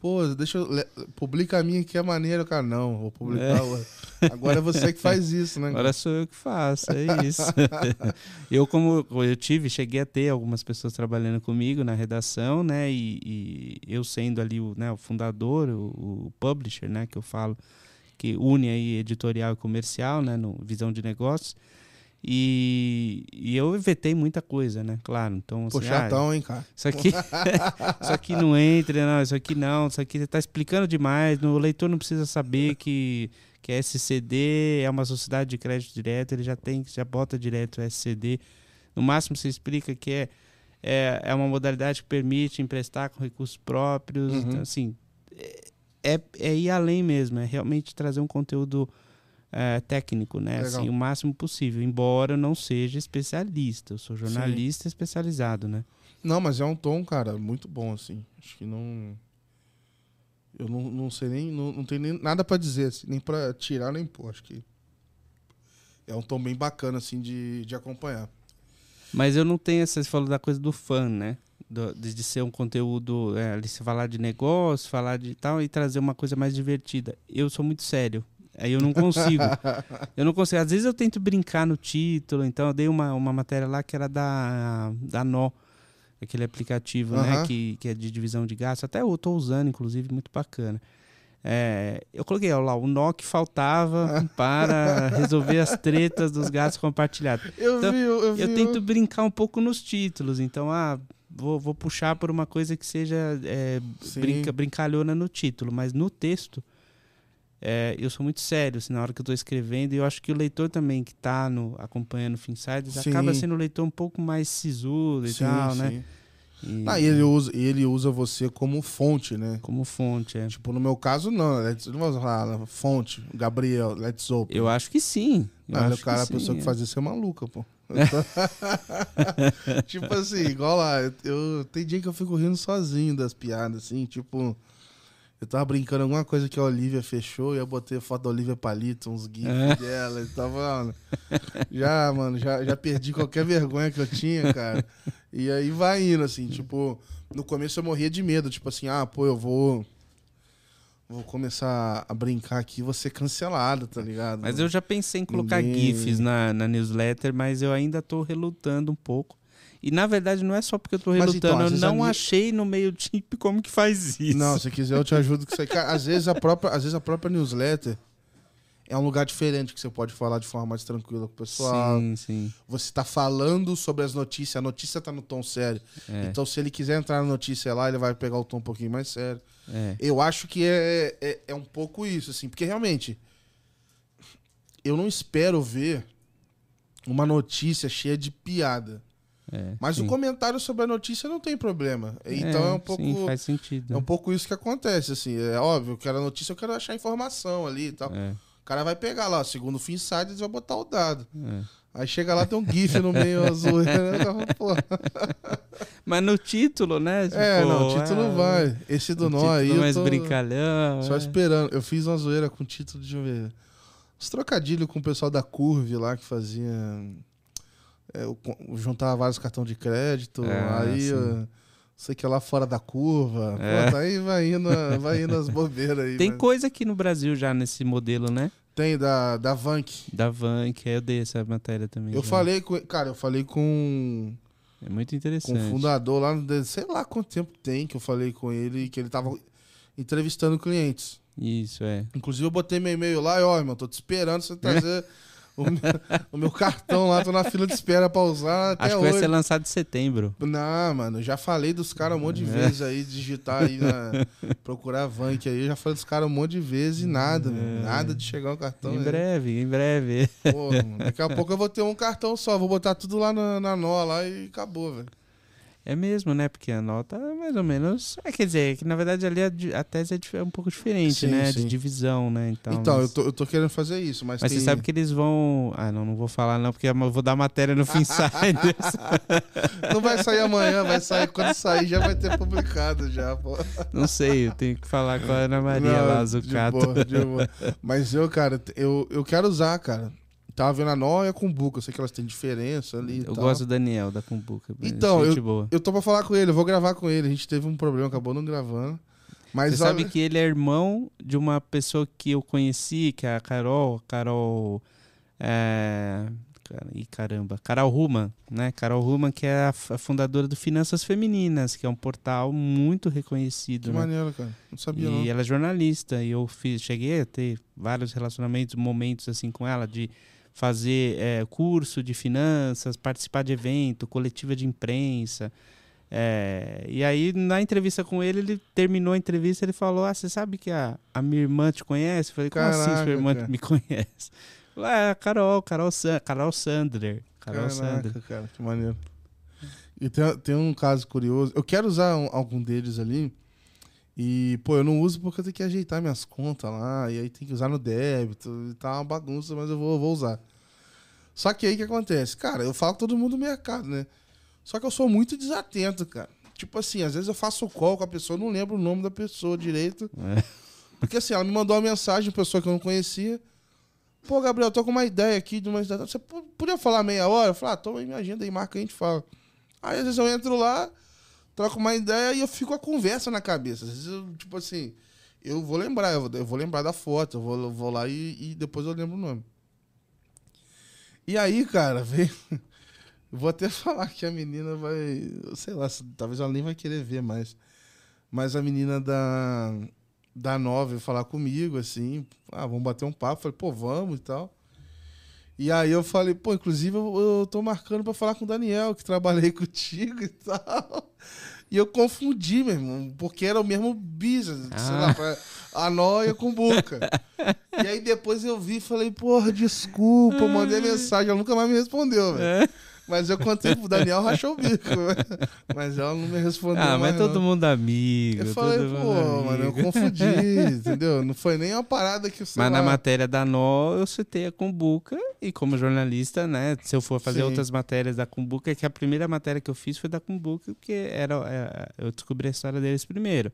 Pô, deixa eu. Publica a minha que é maneiro, cara. Não, vou publicar outra. Agora é você que faz isso, né? Agora sou eu que faço, é isso. eu, como eu tive, cheguei a ter algumas pessoas trabalhando comigo na redação, né? E, e eu sendo ali o, né, o fundador, o, o publisher, né? Que eu falo, que une aí editorial e comercial, né? No Visão de Negócios. E, e eu vetei muita coisa, né? Claro. Então, Pô, assim, ah, chatão, hein, cara? isso aqui, isso aqui não entra, não, isso aqui não, isso aqui está explicando demais. O leitor não precisa saber que, que a SCD é uma sociedade de crédito direto, ele já tem, já bota direto o SCD. No máximo você explica que é, é, é uma modalidade que permite emprestar com recursos próprios. Uhum. Então, assim, é, é ir além mesmo, é realmente trazer um conteúdo é, técnico, né? Legal. Assim, o máximo possível, embora eu não seja especialista, eu sou jornalista especializado, né? Não, mas é um tom, cara, muito bom, assim. Acho que não. Eu não, não sei nem. Não, não tenho nem nada pra dizer, assim, nem pra tirar nem pôr. Acho que. É um tom bem bacana, assim, de, de acompanhar. Mas eu não tenho essa, você falou da coisa do fã, né? Do- de, ser um conteúdo, é, ali se falar de negócio, falar de tal e trazer uma coisa mais divertida. Eu sou muito sério. Aí eu não consigo. eu não consigo. Às vezes eu tento brincar no título, então eu dei uma, uma matéria lá que era da, da Nó, aquele aplicativo, né? Aham. Que, que é de divisão de gastos. Até eu tô usando, inclusive, muito bacana. É, eu coloquei ó, lá o nó que faltava para resolver as tretas dos gastos compartilhados. Eu Então, vi, eu, eu vi. Eu tento brincar um pouco nos títulos, então, ah, vou, vou puxar por uma coisa que seja é, brinca, brincalhona no título, mas no texto, é, eu sou muito sério assim, na hora que eu estou escrevendo, e eu acho que o leitor também que está acompanhando o Finsides Sim. acaba sendo um leitor um pouco mais sisudo e Sim, tal, né? sim. E- Ah, e ele usa, ele usa você como fonte, né? Como fonte, é. Tipo, no meu caso, não. Let's, não vou falar fonte, Gabriel, let's open. Eu acho que sim. Eu Ah, o acho cara, a que pessoa que é. faz isso é maluca, pô. tipo assim, igual lá, eu, eu- tem dia que eu fico rindo sozinho das piadas, assim, tipo. Eu tava brincando alguma coisa que a Olivia fechou e eu botei a foto da Olivia Palito, uns gifs É. dela e tava, mano. Já, mano, já, já perdi qualquer vergonha que eu tinha, cara. E aí vai indo, assim, tipo, no começo eu morria de medo, tipo assim, ah, pô, eu vou. Vou começar a brincar aqui, vou ser cancelado, tá ligado? Mas eu já pensei em colocar Ninguém- GIFs na, na newsletter, mas eu ainda tô relutando um pouco. E na verdade não é só porque eu tô Mas, relutando, então, eu a não minha- achei no meio chip como que faz isso. Não, se quiser eu te ajudo com isso aí. Às vezes a própria, às vezes a própria newsletter é um lugar diferente que você pode falar de forma mais tranquila com o pessoal. Sim, sim. Você tá falando sobre as notícias, a notícia tá no tom sério. É, Então, se ele quiser entrar na notícia lá, ele vai pegar o tom um pouquinho mais sério. é. Eu acho que é, é, é um pouco isso, assim, porque realmente eu não espero ver uma notícia cheia de piada. é, Mas sim. o comentário sobre a notícia não tem problema. Então é, um pouco. Sim, faz sentido. É um pouco isso que acontece, assim. É óbvio, eu quero a notícia, eu quero achar informação ali e tal. É, cara vai pegar lá, segundo o Finsides, vai botar o dado. é. Aí chega lá, tem um GIF no meio azul. né? Mas no título, né? é, tipo, não, o título é, vai. Esse do nó aí. título Eu mais tô brincalhão. só é. esperando. Eu fiz uma zoeira com o título de. Ver. Os trocadilhos com o pessoal da Curve lá que fazia. é, eu juntava vários cartões de crédito. Ah, aí. sim. eu sei que é lá fora da curva. É. Pô, tá aí vai indo, vai indo as bobeiras aí. Tem mas- coisa aqui no Brasil já nesse modelo, né? Tem da, da Vank. Da Van, que eu dei essa matéria também. Eu já. falei com. Cara, eu falei com, É muito com interessante. o fundador lá, no- sei lá quanto tempo tem que eu falei com ele, que ele tava entrevistando clientes. Isso, é. Inclusive, eu botei meu e-mail lá e, ó, irmão, tô te esperando você trazer o, meu, o meu cartão lá, tô na fila de espera pra usar até Acho que hoje. vai ser lançado em setembro. Não, mano, já falei dos caras um monte de É. vezes aí, digitar aí, na, procurar Vank aí, eu já falei dos caras um monte de vezes e nada, mano, nada de chegar o cartão. É. em aí. breve, em breve. Pô, mano, daqui a pouco eu vou ter um cartão só, vou botar tudo lá na, na nó lá e acabou, velho. É mesmo, né? Porque a nota é mais ou menos. É, quer dizer, que na verdade ali a, a tese é, é um pouco diferente, Sim, né? sim. De divisão, né? Então, Então, eu, mas, tô, eu tô querendo fazer isso, mas, mas tem... você sabe que eles vão. Ah, não, não vou falar não, porque eu vou dar matéria no Finsiders. Não vai sair amanhã, vai sair quando sair já vai ter publicado já, pô. não sei, eu tenho que falar com a Ana Maria Não, lá, de Zucato. boa, de boa. Mas eu, cara, eu, eu quero usar, cara. Tava vendo a Nó e a Cumbuca, eu sei que elas têm diferença ali e Eu gosto do Daniel, da Cumbuca. Então, gente boa. Eu tô pra falar com ele, eu vou gravar com ele. A gente teve um problema, acabou não gravando. Mas Você olha- sabe que ele é irmão de uma pessoa que eu conheci, que é a Carol, Carol. É... Ih, caramba. Carol Ruman, né? Carol Ruman, que é a fundadora do Finanças Femininas, que é um portal muito reconhecido. Que né? maneiro, cara. Não sabia, E não. ela é jornalista, e eu fiz, cheguei a ter vários relacionamentos, momentos assim com ela, de fazer é, curso de finanças, participar de evento, coletiva de imprensa. É, e aí, na entrevista com ele, ele terminou a entrevista ele falou: Ah, você sabe que a, a minha irmã te conhece? Eu falei, como assim Caraca, sua irmã cara. me conhece? Falou, É, a Carol, Carol, San- Carol Sandler. Carol Sandler. Caraca, cara, que maneiro. E tem, tem um caso curioso. Eu quero usar um- algum deles ali. E, pô, eu não uso porque eu tenho que ajeitar minhas contas lá. E aí tem que usar no débito. E tá uma bagunça, mas eu vou, vou usar. Só que aí o que acontece? Cara, eu falo todo mundo do mercado, né? Só que eu sou muito desatento, cara. Tipo assim, às vezes eu faço o call com a pessoa, não lembro o nome da pessoa direito. É. Porque assim, ela me mandou uma mensagem, pessoa que eu não conhecia. Pô, Gabriel, tô com uma ideia aqui de uma. Você po- podia falar meia hora? Eu falei, ah, toma aí minha agenda aí, marca aí, a gente fala. Aí às vezes eu entro lá, troco uma ideia e eu fico a conversa na cabeça. Às vezes eu, tipo assim, eu vou lembrar, eu vou, eu vou lembrar da foto, eu vou, eu vou lá e, e depois eu lembro o nome. E aí, cara, eu Vou até falar que a menina vai. Sei lá, talvez ela nem vai querer ver mais. Mas a menina da, da nova falar comigo, assim. Ah, vamos bater um papo. Falei, pô, vamos e tal. E aí eu falei, pô, inclusive eu, eu tô marcando pra falar com o Daniel, que trabalhei contigo e tal. E eu confundi, meu irmão, porque era o mesmo business, sei Ah. lá, pra, a nóia com boca. E aí depois eu vi e falei, porra, desculpa, mandei mensagem, ela nunca mais me respondeu, velho. É. Mas eu contei pro Daniel, rachou o bico. Mas ela não me respondeu Ah, mas todo não. mundo amigo. Eu falei, pô, mano, eu confundi, entendeu? Não foi nem uma parada que, sei Mas lá, na matéria da NO eu citei a Cumbuca e como jornalista, né, se eu for fazer Sim. outras matérias da Cumbuca, que a primeira matéria que eu fiz foi da Cumbuca, porque era, é, eu descobri a história deles primeiro.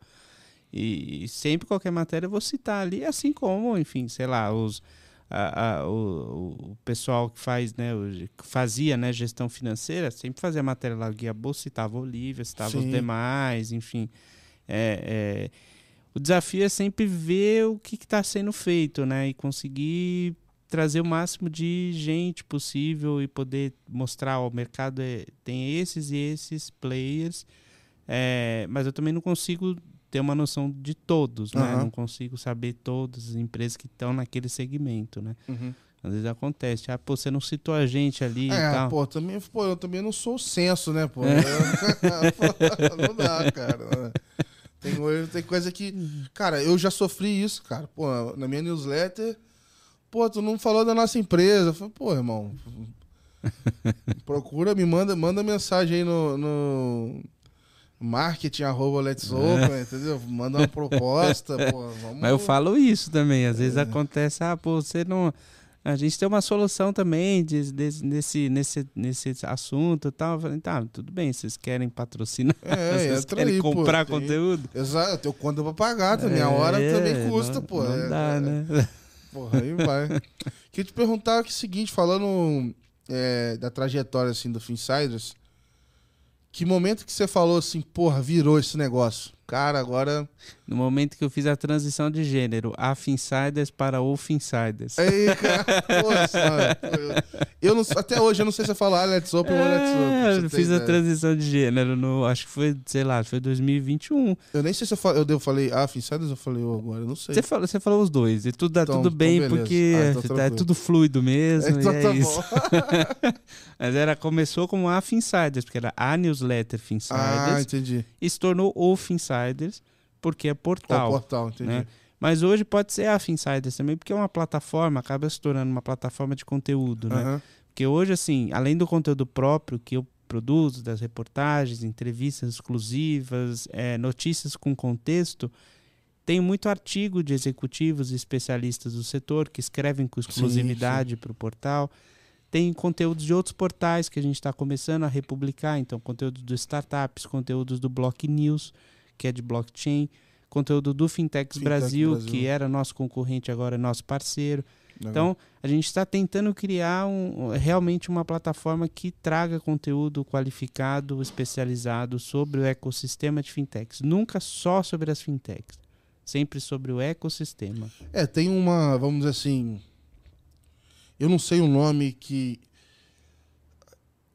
E sempre qualquer matéria eu vou citar ali, assim como, enfim, sei lá, os a- a- o, o pessoal que faz, né, o- que fazia, né, gestão financeira, sempre fazia matéria lá, guia bolsa, citava Olivia, citava os Sim. demais, enfim. É, é, o desafio é sempre ver o que está sendo feito, né, e conseguir trazer o máximo de gente possível e poder mostrar ó, o mercado é- tem esses e esses players, é, mas eu também não consigo ter uma noção de todos, né? Aham. Não consigo saber todas as empresas que estão naquele segmento, né? Uhum. Às vezes acontece, ah, pô, você não citou a gente ali e É, tal. pô, também, pô, eu também não sou o censo, né, pô? É. Não dá, cara. Tem, coisa- tem coisa que. Cara, eu já sofri isso, cara. Pô, na minha newsletter. Pô, tu não falou da nossa empresa. Eu falei, pô, irmão. Procura, me manda, manda mensagem aí no. no marketing arroba let's open, entendeu? Manda uma proposta, pô. Vamos... Mas eu falo isso também. Às vezes acontece, ah, pô, você não. A gente tem uma solução também de, de- nesse, nesse, nesse assunto e tal. Eu falei, tá, tudo bem, vocês querem patrocinar, É, vocês entra querem aí, pô, comprar tem- conteúdo. Exato, eu tenho conta pra pagar também. A hora É, também custa, não, pô. Não É, dá, é, né? Porra, aí vai. Queria te perguntar é o seguinte, falando é, da trajetória assim do Finsiders, que momento que você falou assim, porra, virou esse negócio? Cara, agora. No momento que eu fiz a transição de gênero, AF Insiders para Wolf Insiders. Aí, cara, poxa, eu, não, até hoje eu não sei se eu falo ah, Let's Open ou Let's É, Open. eu fiz a transição de gênero no. Acho que foi, sei lá, foi 2021. Eu nem sei se eu, fal- eu, eu falei AF Insiders ou falei eu agora, eu não sei. Você falou, você falou os dois. E tudo dá Então- tudo então bem, beleza. porque Ah, então é tudo fluido mesmo. Então e é tá isso. bom. Mas era, começou como AF Insiders, porque era a newsletter Finsiders, Ah, entendi. e se tornou o Finsiders, porque é portal. portal, entendi. né? Mas hoje pode ser a Finsiders também, porque é uma plataforma, acaba se tornando uma plataforma de conteúdo, né? Porque hoje, assim, além do conteúdo próprio que eu produzo, das reportagens, entrevistas exclusivas, eh, notícias com contexto, tem muito artigo de executivos e especialistas do setor que escrevem com exclusividade para o portal. Tem conteúdos de outros portais que a gente está começando a republicar, então conteúdos do startups, conteúdos do Block News, que é de blockchain, conteúdo do Fintechs Fintech Brasil, Brasil. que era nosso concorrente, agora é nosso parceiro. Legal. Então, a gente está tentando criar um- realmente uma plataforma que traga conteúdo qualificado, especializado sobre o ecossistema de fintechs. Nunca só sobre as fintechs, sempre sobre o ecossistema. É, tem uma, vamos dizer assim. Eu não sei o nome que.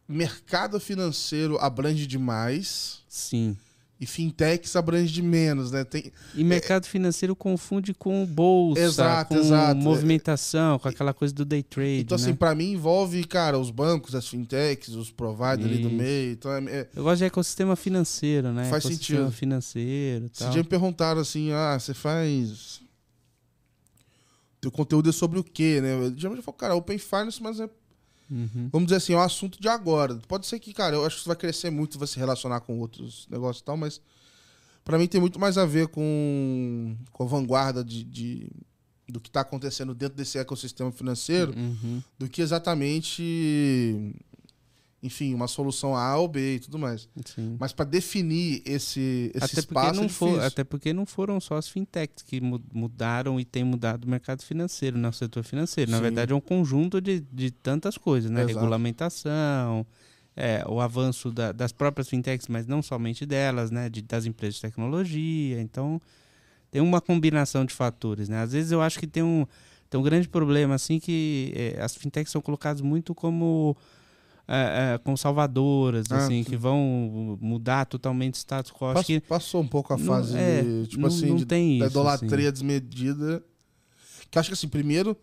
Mercado financeiro abrange demais Sim. E fintechs abrange de menos, né? Tem, E mercado financeiro confunde com bolsa, Exato, com exato. movimentação, com aquela coisa do day trade. então, né? assim, pra mim envolve, cara, os bancos, as fintechs, os providers ali do Isso. meio. Então, é, é, Eu gosto de ecossistema financeiro, né? Faz ecossistema sentido. financeiro e Esse dia me perguntaram assim: ah, você faz. Teu conteúdo é sobre o quê, né? Eu geralmente falo, cara, Open Finance, mas é Uhum. vamos dizer assim, é um assunto de agora. Pode ser que, cara, eu acho que isso vai crescer muito, vai se relacionar com outros negócios e tal, mas pra mim tem muito mais a ver com, com a vanguarda de, de- do que está acontecendo dentro desse ecossistema financeiro Uhum. do que exatamente, enfim, uma solução A ou B e tudo mais. Sim. Mas para definir esse, esse até porque, espaço não é for, até porque não foram só as fintechs que mu- mudaram e têm mudado o mercado financeiro, né? o setor financeiro. Na Sim. verdade, é um conjunto de, de tantas coisas, né? Exato. Regulamentação, é, o avanço da- das próprias fintechs, mas não somente delas, né? De, das empresas de tecnologia. Então, tem uma combinação de fatores, né? Às vezes eu acho que tem um, tem um grande problema, assim, que é, as fintechs são colocadas muito como... É, é, como salvadoras, Ah, assim, sim. que vão mudar totalmente o status quo. Acho Pass- que Passou um pouco a não- fase é, de, tipo não- assim, não de- da isso, idolatria desmedida. Que acho que assim, primeiro,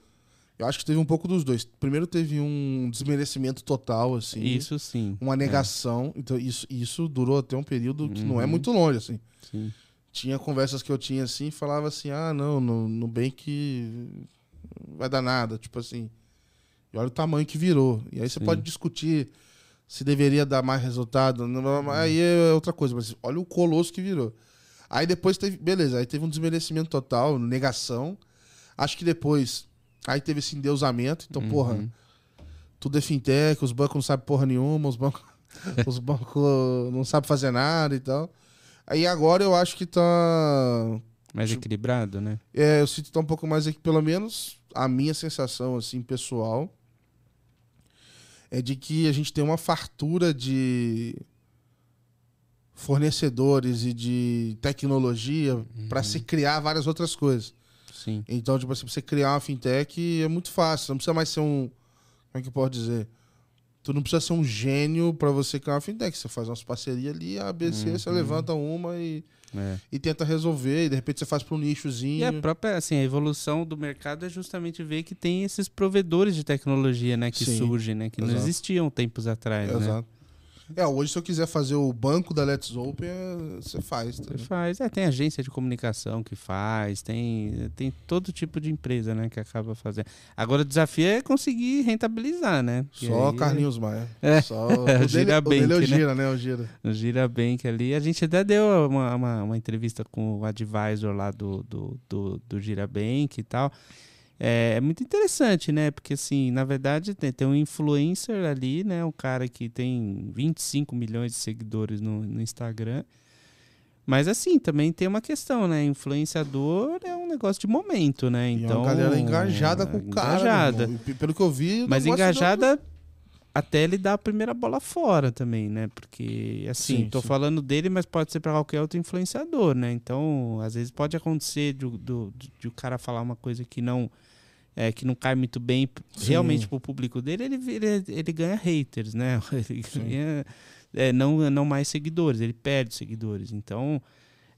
eu acho que teve um pouco dos dois. Primeiro teve um desmerecimento total, assim. Isso sim. Uma negação. Então, isso, isso durou até um período que não é Uhum. muito longe, assim. sim. Tinha conversas que eu tinha assim, falava assim, ah, não, no, no bem que vai dar nada, tipo assim. E olha o tamanho que virou. E aí você Sim. pode discutir se deveria dar mais resultado. Aí é outra coisa, mas olha o colosso que virou. Aí depois teve, beleza, aí teve um desmerecimento total, negação. Acho que depois, aí teve esse endeusamento. Então, porra, Uhum. tudo é fintech, os bancos não sabem porra nenhuma, os bancos, os bancos não sabem fazer nada e tal. Aí agora eu acho que tá. Mais Tipo- equilibrado, né? É, eu sinto que tá um pouco mais aqui, pelo menos a minha sensação, assim, pessoal, é de que a gente tem uma fartura de fornecedores e de tecnologia para se criar várias outras coisas. Sim. Então, tipo assim, você criar uma fintech é muito fácil. Não precisa mais ser um. Como é que eu posso dizer? Tu não precisa ser um gênio para você criar uma fintech. Você faz umas parcerias ali, a ABC, você Uhum. levanta uma e, É. e tenta resolver. E de repente você faz para um nichozinho. E a própria, assim, a evolução do mercado é justamente ver que tem esses provedores de tecnologia, né, que Sim, surgem, né, que não exato. existiam tempos atrás, né? É, hoje se eu quiser fazer o banco da Let's Open, você faz. Tá? Você faz, é, tem agência de comunicação que faz, tem, tem todo tipo de empresa, né, que acaba fazendo. Agora o desafio é conseguir rentabilizar, né? Porque Só aí Carlinhos Maia. É. Só, o, o dele, Gira o dele é o Bank, né? Gira, né? O Gira. No Girabank ali. A gente até deu uma, uma, uma entrevista com o advisor lá do, do, do, do Girabank e tal. É, é muito interessante, né? Porque, assim, na verdade, tem, tem um influencer ali, né? Um cara que tem 25 milhões de seguidores no, no Instagram. Mas, assim, também tem uma questão, né? Influenciador é um negócio de momento, né? E é Então, galera engajada com o cara. Engajada. E Pelo que eu vi. Mas engajada até ele dar a primeira bola fora também, né? Porque, assim, Sim, tô sim. falando dele, mas pode ser para qualquer outro influenciador, né? Então, às vezes pode acontecer de, do, de, de o cara falar uma coisa que não é, que não cai muito bem Sim. realmente pro público dele, ele, ele, ele ganha haters, né? Ele Sim. ganha é, não, não mais seguidores, ele perde seguidores. Então,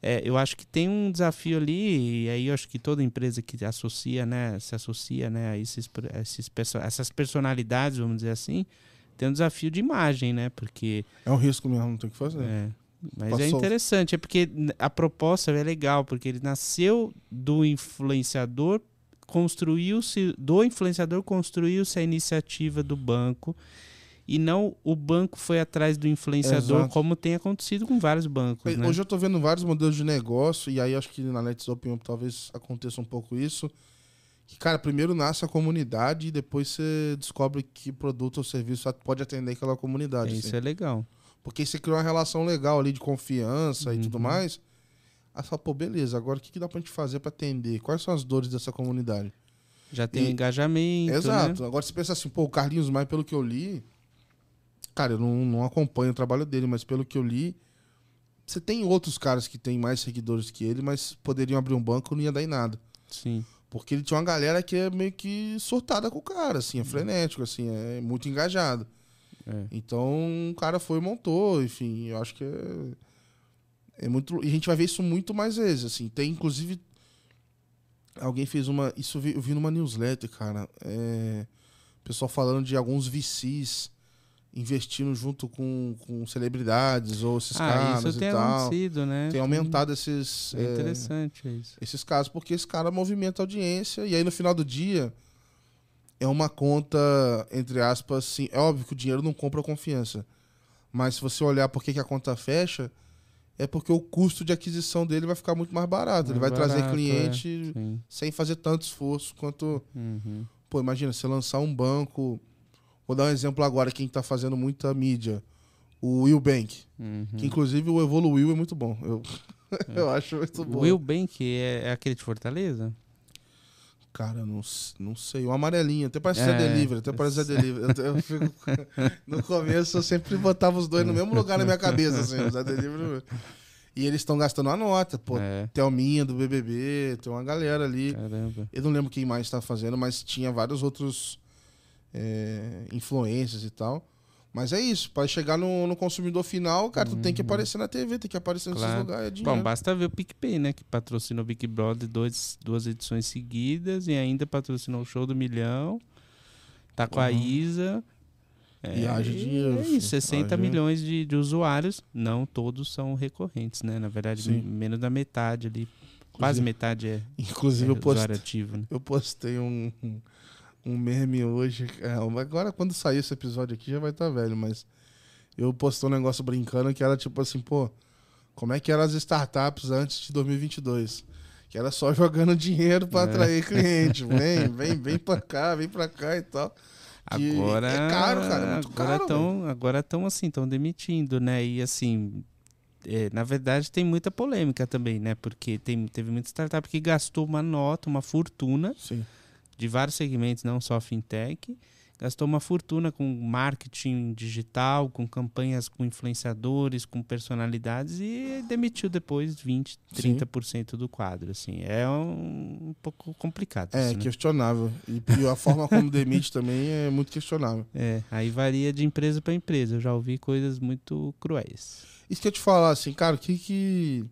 é, eu acho que tem um desafio ali, e aí eu acho que toda empresa que associa, né, se associa né, a esses, a esses, essas personalidades, vamos dizer assim, tem um desafio de imagem, né? Porque. É um risco mesmo, não tem o que fazer. é, mas é Passou. interessante, é porque a proposta é legal, porque ele nasceu do influenciador, construiu-se, do influenciador construiu-se a iniciativa do banco. E não o banco foi atrás do influenciador, Exato. como tem acontecido com vários bancos. Né? Hoje eu tô vendo vários modelos de negócio, e aí acho que na Let's Open talvez aconteça um pouco isso. Que, cara, primeiro nasce a comunidade e depois você descobre que produto ou serviço pode atender aquela comunidade. Isso assim. é legal. Porque você criou uma relação legal ali de confiança e tudo Uhum. mais. Aí você fala, pô, beleza, agora o que, que dá pra gente fazer pra atender? Quais são as dores dessa comunidade? Já tem E- engajamento. Exato. Né? Agora você pensa assim, pô, o Carlinhos Maia, pelo que eu li, cara, eu não, não acompanho o trabalho dele, mas pelo que eu li, você tem outros caras que têm mais seguidores que ele, mas poderiam abrir um banco não ia dar em nada. Sim. Porque ele tinha uma galera que é meio que surtada com o cara, assim, é frenético, assim, é muito engajado. É. Então o cara foi e montou, enfim, eu acho que é, é muito. E a gente vai ver isso muito mais vezes, assim. Tem, inclusive. Alguém fez uma. Isso eu vi, numa newsletter, cara. É, pessoal falando de alguns VCs investindo junto com, com celebridades ou esses Ah, caras isso e tem tal. acontecido, né? Tem aumentado esses. É é, interessante isso. esses casos, porque esse cara movimenta a audiência, e aí no final do dia é uma conta, entre aspas, assim, é óbvio que o dinheiro não compra confiança. Mas se você olhar por que, que a conta fecha, é porque o custo de aquisição dele vai ficar muito mais barato. Ele vai Mais trazer barato, cliente Sim. sem fazer tanto esforço quanto. Uhum. Pô, imagina, você lançar um banco. Vou dar um exemplo agora, quem tá fazendo muita mídia. O Will Bank. Uhum. Que inclusive o Evoluiu é muito bom. Eu, eu acho muito O bom. Will Bank é, é aquele de Fortaleza? Cara, não, não sei. O amarelinho, até parece É, Delivery, até parece Delivery. Eu, eu fico- no começo eu sempre botava os dois no mesmo lugar na minha cabeça, assim, o Zé Delivery. E eles estão gastando a nota, pô. É, Thelminha do BBB, tem uma galera ali. caramba. Eu não lembro quem mais tá fazendo, mas tinha vários outros é, influencers e tal. Mas é isso, para chegar no, no consumidor final, cara, tu tem que aparecer na TV, tem que aparecer nesses Uhum. Claro. lugares. É dinheiro. Bom, basta ver o PicPay, né? Que patrocinou o Big Brother dois, duas edições seguidas e ainda patrocinou o Show do Milhão. Tá com a Uhum. Isa. E haja dinheiro, É isso, 60 Haja- milhões de, de usuários. Não todos são recorrentes, né? Na verdade, Sim. menos da metade ali. Quase Inclusive- metade é, Inclusive, é eu postei. ativo, né? Eu postei um, um meme hoje. é, agora, quando sair esse episódio aqui, já vai estar velho, mas eu postei um negócio brincando que era tipo assim, pô, como é que eram as startups antes de 2022? Que era só jogando dinheiro para É. atrair cliente. Vem, vem, vem pra cá, vem pra cá e tal. Que Agora é caro, cara, é muito agora caro, Tão, agora estão assim, estão demitindo, né? E assim, é, na verdade tem muita polêmica também, né? Porque tem, teve muita startup que gastou uma nota, uma fortuna Sim. De vários segmentos, não só fintech, gastou uma fortuna com marketing digital, com campanhas com influenciadores, com personalidades e demitiu depois 20, Sim. 30% do quadro, assim. É um, um pouco complicado É, isso, né? questionável. E, e a forma como demite também é muito questionável. É, aí varia de empresa para empresa. Eu já ouvi coisas muito cruéis. Isso que eu te falar, assim, cara, o que que.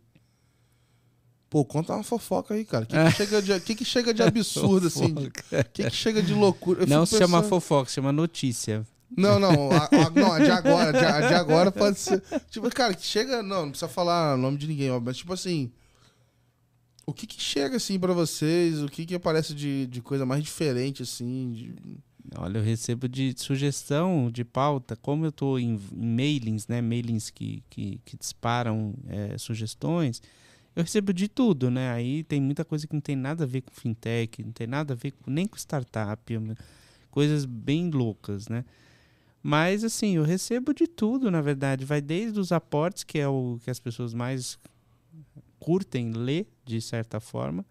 Pô, conta uma fofoca aí, cara. O que, que, chega, de, que, que chega de absurdo, assim? O que, que chega de loucura? Eu não se chama pensando- fofoca, se chama notícia. Não, não. A, a- não, a de agora. De, a de agora pode ser. Tipo, cara, que chega. Não, não precisa falar nome de ninguém, ó, mas tipo assim. O que que chega, assim, pra vocês? O que que aparece de, de coisa mais diferente, assim? de- Olha, eu recebo de sugestão de pauta, como eu estou em, em mailings, né? Mailings que, que, que disparam é, sugestões, eu recebo de tudo, né? Aí tem muita coisa que não tem nada a ver com fintech, não tem nada a ver com, nem com startup, eu- coisas bem loucas, né? Mas assim, eu recebo de tudo, na verdade. Vai desde os aportes, que é o que as pessoas mais curtem ler, de certa forma.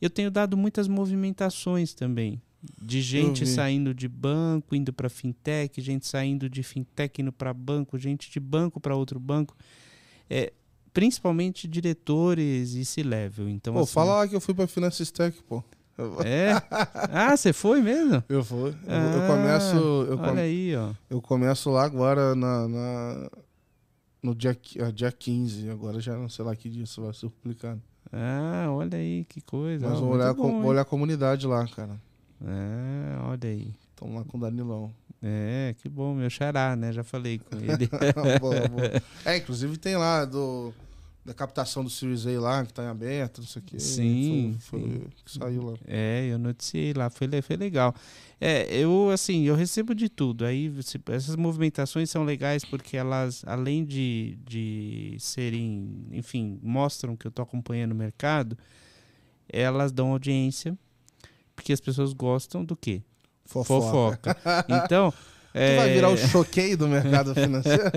Eu tenho dado muitas movimentações também. De gente saindo de banco, indo para fintech, gente saindo de fintech indo para banco, gente de banco para outro banco. É, principalmente diretores e C-level. Então, Pô, assim, fala lá que eu fui pra Finance Tech, pô. É? Ah, você foi mesmo? Eu fui. Eu, eu Ah, começo. Eu, Olha come- aí, ó. eu começo lá agora na, na- no dia, ah, dia 15. Agora já não sei lá que dia isso vai ser publicado. Ah, olha aí, que coisa. Mas vou olhar, bom, com- olhar a comunidade lá, cara. É, olha aí. Estamos lá com o Danilão. É, que bom, meu xará, né? Já falei com ele. boa, boa. É, inclusive tem lá do, da captação do Series A lá, que tá em aberto, não sei o quê. Sim, Foi, foi sim. que saiu lá. É, eu noticiei lá, foi, foi legal. É, eu, assim, eu recebo de tudo. Aí, essas movimentações são legais porque elas, além de, de serem, enfim, mostram que eu tô acompanhando o mercado, elas dão audiência, porque as pessoas gostam do quê? Fofoca. Fofoca. Então, Tu vai é, virar o choqueio do mercado financeiro?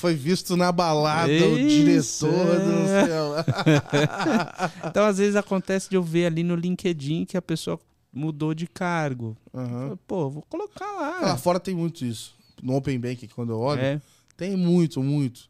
Foi visto na balada o Isso, diretor do não sei lá. Então, às vezes acontece de eu ver ali no LinkedIn que a pessoa mudou de cargo. Aham. Pô, vou colocar Lá lá. fora tem muito isso. No Open Bank, quando eu olho, É, tem muito, muito.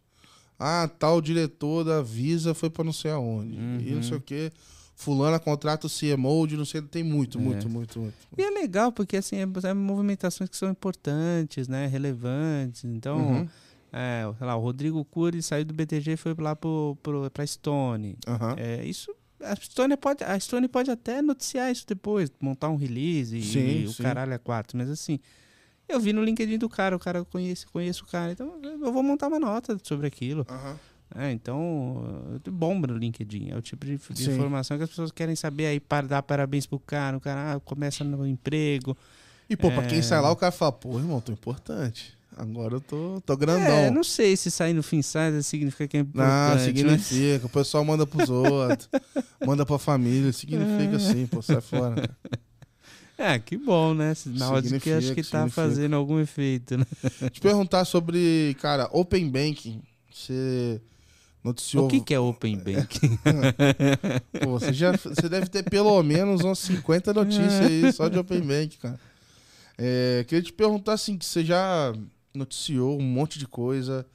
Ah, tal diretor da Visa foi pra não sei aonde. E não Uhum. sei o quê. Fulana contrata o CMO de não sei. Tem muito, É. muito, muito, muito. E é legal, porque assim, é, é movimentações que são importantes, né? Relevantes. Então, Uhum. É, sei lá, o Rodrigo Cury saiu do BTG e foi lá pro, pro, pra Stone. Aham. É, isso. A Stone, pode, a Stone pode até noticiar isso depois, montar um release e, Sim, o sim. caralho é quatro. Mas assim, eu vi no LinkedIn do cara, o cara conhece, conheço o cara, então eu vou montar uma nota sobre aquilo. Aham. É, então, bomba no LinkedIn. É o tipo de, de Sim. informação que as pessoas querem saber aí, para dar parabéns pro cara, o cara ah, começa no emprego. E, pô, pra É. quem sai lá, o cara fala, pô, irmão, tô importante. Agora eu tô, tô grandão. É, não sei se sair no sai significa que é Não, importante. mas- significa. O pessoal manda pros outros, manda pra família. Significa assim, pô, sai fora. cara. É, que bom, né? Na hora de que acho que Significa, tá significa. fazendo algum efeito, né? Te perguntar sobre, cara, Open Banking. Você noticiou. O que, que é Open Banking? Pô, você, já, você deve ter pelo menos umas 50 notícias aí só de Open Bank, cara. É, queria te perguntar assim, que você já noticiou um monte de coisa.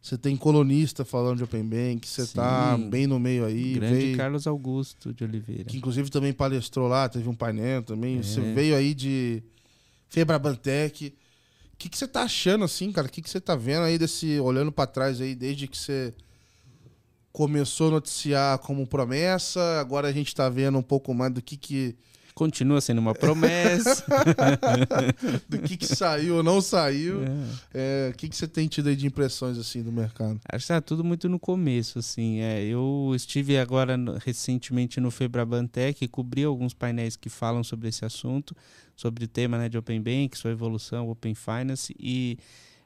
Você tem colunista falando de Open Bank, você tá Sim. bem no meio aí. Grande veio- Carlos Augusto de Oliveira. que inclusive também palestrou lá, teve um painel também. É. Você veio aí de Febrabantec. O que, que você tá achando assim, cara? O que, que você tá vendo aí desse. Olhando pra trás aí, desde que você começou a noticiar como promessa, agora a gente tá vendo um pouco mais do que que, Continua sendo uma promessa. do que, que saiu ou não saiu. É. É, o que, que você tem tido aí de impressões assim do mercado? Acho que tá tudo muito no começo, assim. É, eu estive agora recentemente no Febrabantec e cobri alguns painéis que falam sobre esse assunto, sobre o tema né, de Open Bank, sua evolução, Open Finance. E,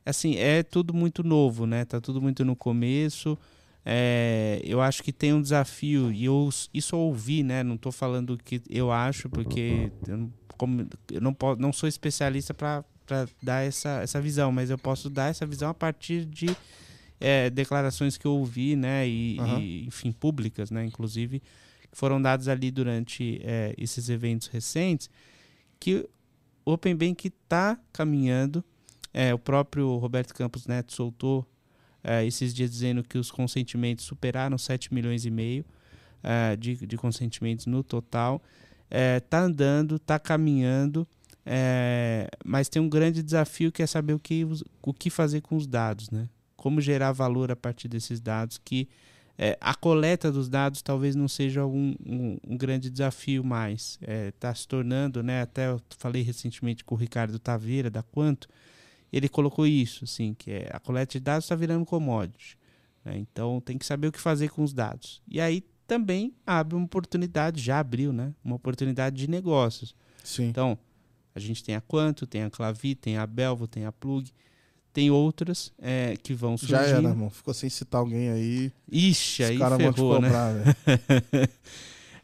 assim, é tudo muito novo, né? Tá tudo muito no começo. É, eu acho que tem um desafio, e eu, isso eu ouvi, né? Não estou falando o que eu acho, porque eu não, como- eu não, posso, não sou especialista para dar essa, essa visão, mas eu posso dar essa visão a partir de é, declarações que eu ouvi, né? E, Aham. e, enfim, públicas, né? Inclusive, que foram dadas ali durante é, esses eventos recentes, que o Open Bank está caminhando. É, o próprio Roberto Campos Neto soltou é, esses dias dizendo que os consentimentos superaram 7 milhões e meio é, de, de consentimentos no total. Está andando, está caminhando, é, mas tem um grande desafio que é saber o que, o que fazer com os dados, né? Como gerar valor a partir desses dados, que é, a coleta dos dados talvez não seja um, um- um grande desafio mais. Está se tornando, né? Até eu falei recentemente com o Ricardo Taveira, da Quanto, ele colocou isso, assim, que é, a coleta de dados está virando commodity. né? Então tem que saber o que fazer com os dados. E aí também abre uma oportunidade, já abriu, né? Uma oportunidade de negócios. Sim. Então, a gente tem a Quanto, tem a Clavi, tem a Belvo, tem a Plug, tem outras é, que vão surgindo. Já era, irmão. Ficou sem citar alguém aí. Ixi, Os aí caras vão te ferrou, né? velho.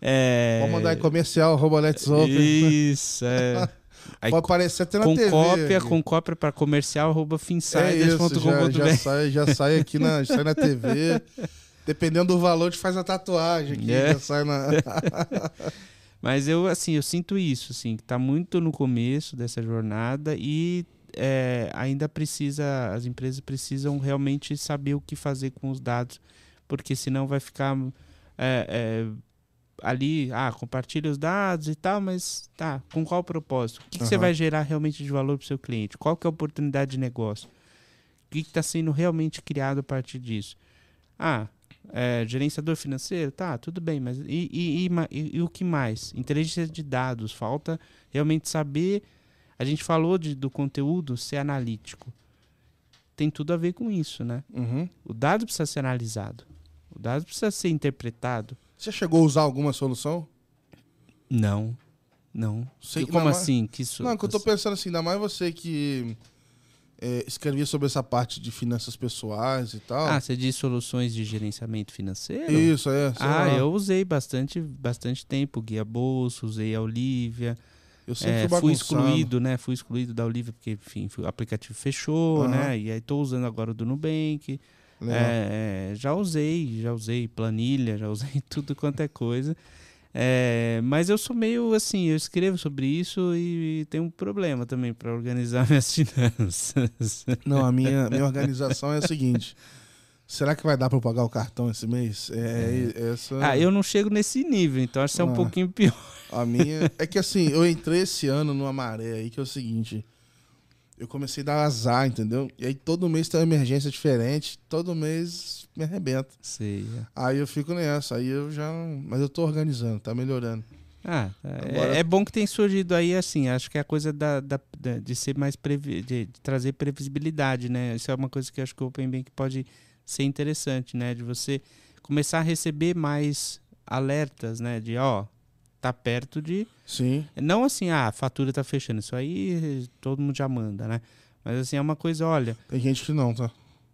É... Pode mandar em comercial, arroba. Isso, é. Aí, Pode aparecer até na com TV. cópia, aqui. com cópia para comercial, arroba É finsiders.com.br. já, já, sai, já sai aqui na, sai na TV. Dependendo do valor, gente faz a tatuagem aqui. É. Já sai na. Mas eu, assim, eu sinto isso, assim, que tá muito no começo dessa jornada e é, ainda precisa, as empresas precisam realmente saber o que fazer com os dados, porque senão vai ficar é, é, ali, ah, compartilha os dados e tal, mas tá, com qual propósito? O que, que você vai gerar realmente de valor para o seu cliente? Qual que é a oportunidade de negócio? O que está sendo realmente criado a partir disso? Ah, é, gerenciador financeiro, tá, tudo bem, mas e, e, e, e, o que mais? Inteligência de dados, falta realmente saber. A gente falou de, do conteúdo ser analítico. Tem tudo a ver com isso, né? Uhum. O dado precisa ser analisado. O dado precisa ser interpretado. Você chegou a usar alguma solução? Não. Não. Sei, Como assim? Que isso, Não, que eu tô pensando assim, ainda mais você que é, escrevia sobre essa parte de finanças pessoais e tal. Ah, você diz soluções de gerenciamento financeiro? Isso, é. Ah, lá. eu usei bastante, bastante tempo. Guia Bolsa, usei a Olivia. Eu sempre É, fui fui excluído, né? Fui excluído da Olivia porque, enfim, o aplicativo fechou, Aham. né? E aí tô usando agora o do Nubank. É, é, já usei, já usei planilha, já usei tudo quanto é coisa. É, mas eu sou meio assim, eu escrevo sobre isso e, tem um problema também para organizar minhas finanças. Não, a minha, minha organização é a seguinte. Será que vai dar eu pagar o cartão esse mês? É, essa. ah, eu não chego nesse nível, então acho que é um Ah. pouquinho pior. A minha. É que assim, eu entrei esse ano numa maré aí que é o seguinte. Eu comecei a dar azar, entendeu? E aí todo mês tem uma emergência diferente, todo mês me arrebenta. Sei. é. Aí eu fico nessa, aí eu já. Mas eu tô organizando, tá melhorando. Ah, é, Agora- é bom que tem surgido aí assim. Acho que é a coisa da, da- de ser mais previ, de, trazer previsibilidade, né? Isso é uma coisa que acho que o Open Bank pode ser interessante, né? De você começar a receber mais alertas, né? De ó, tá perto de Sim. não assim, ah, a fatura tá fechando. Isso aí todo mundo já manda, né? Mas assim, é uma coisa, olha, Tem gente que não, tá?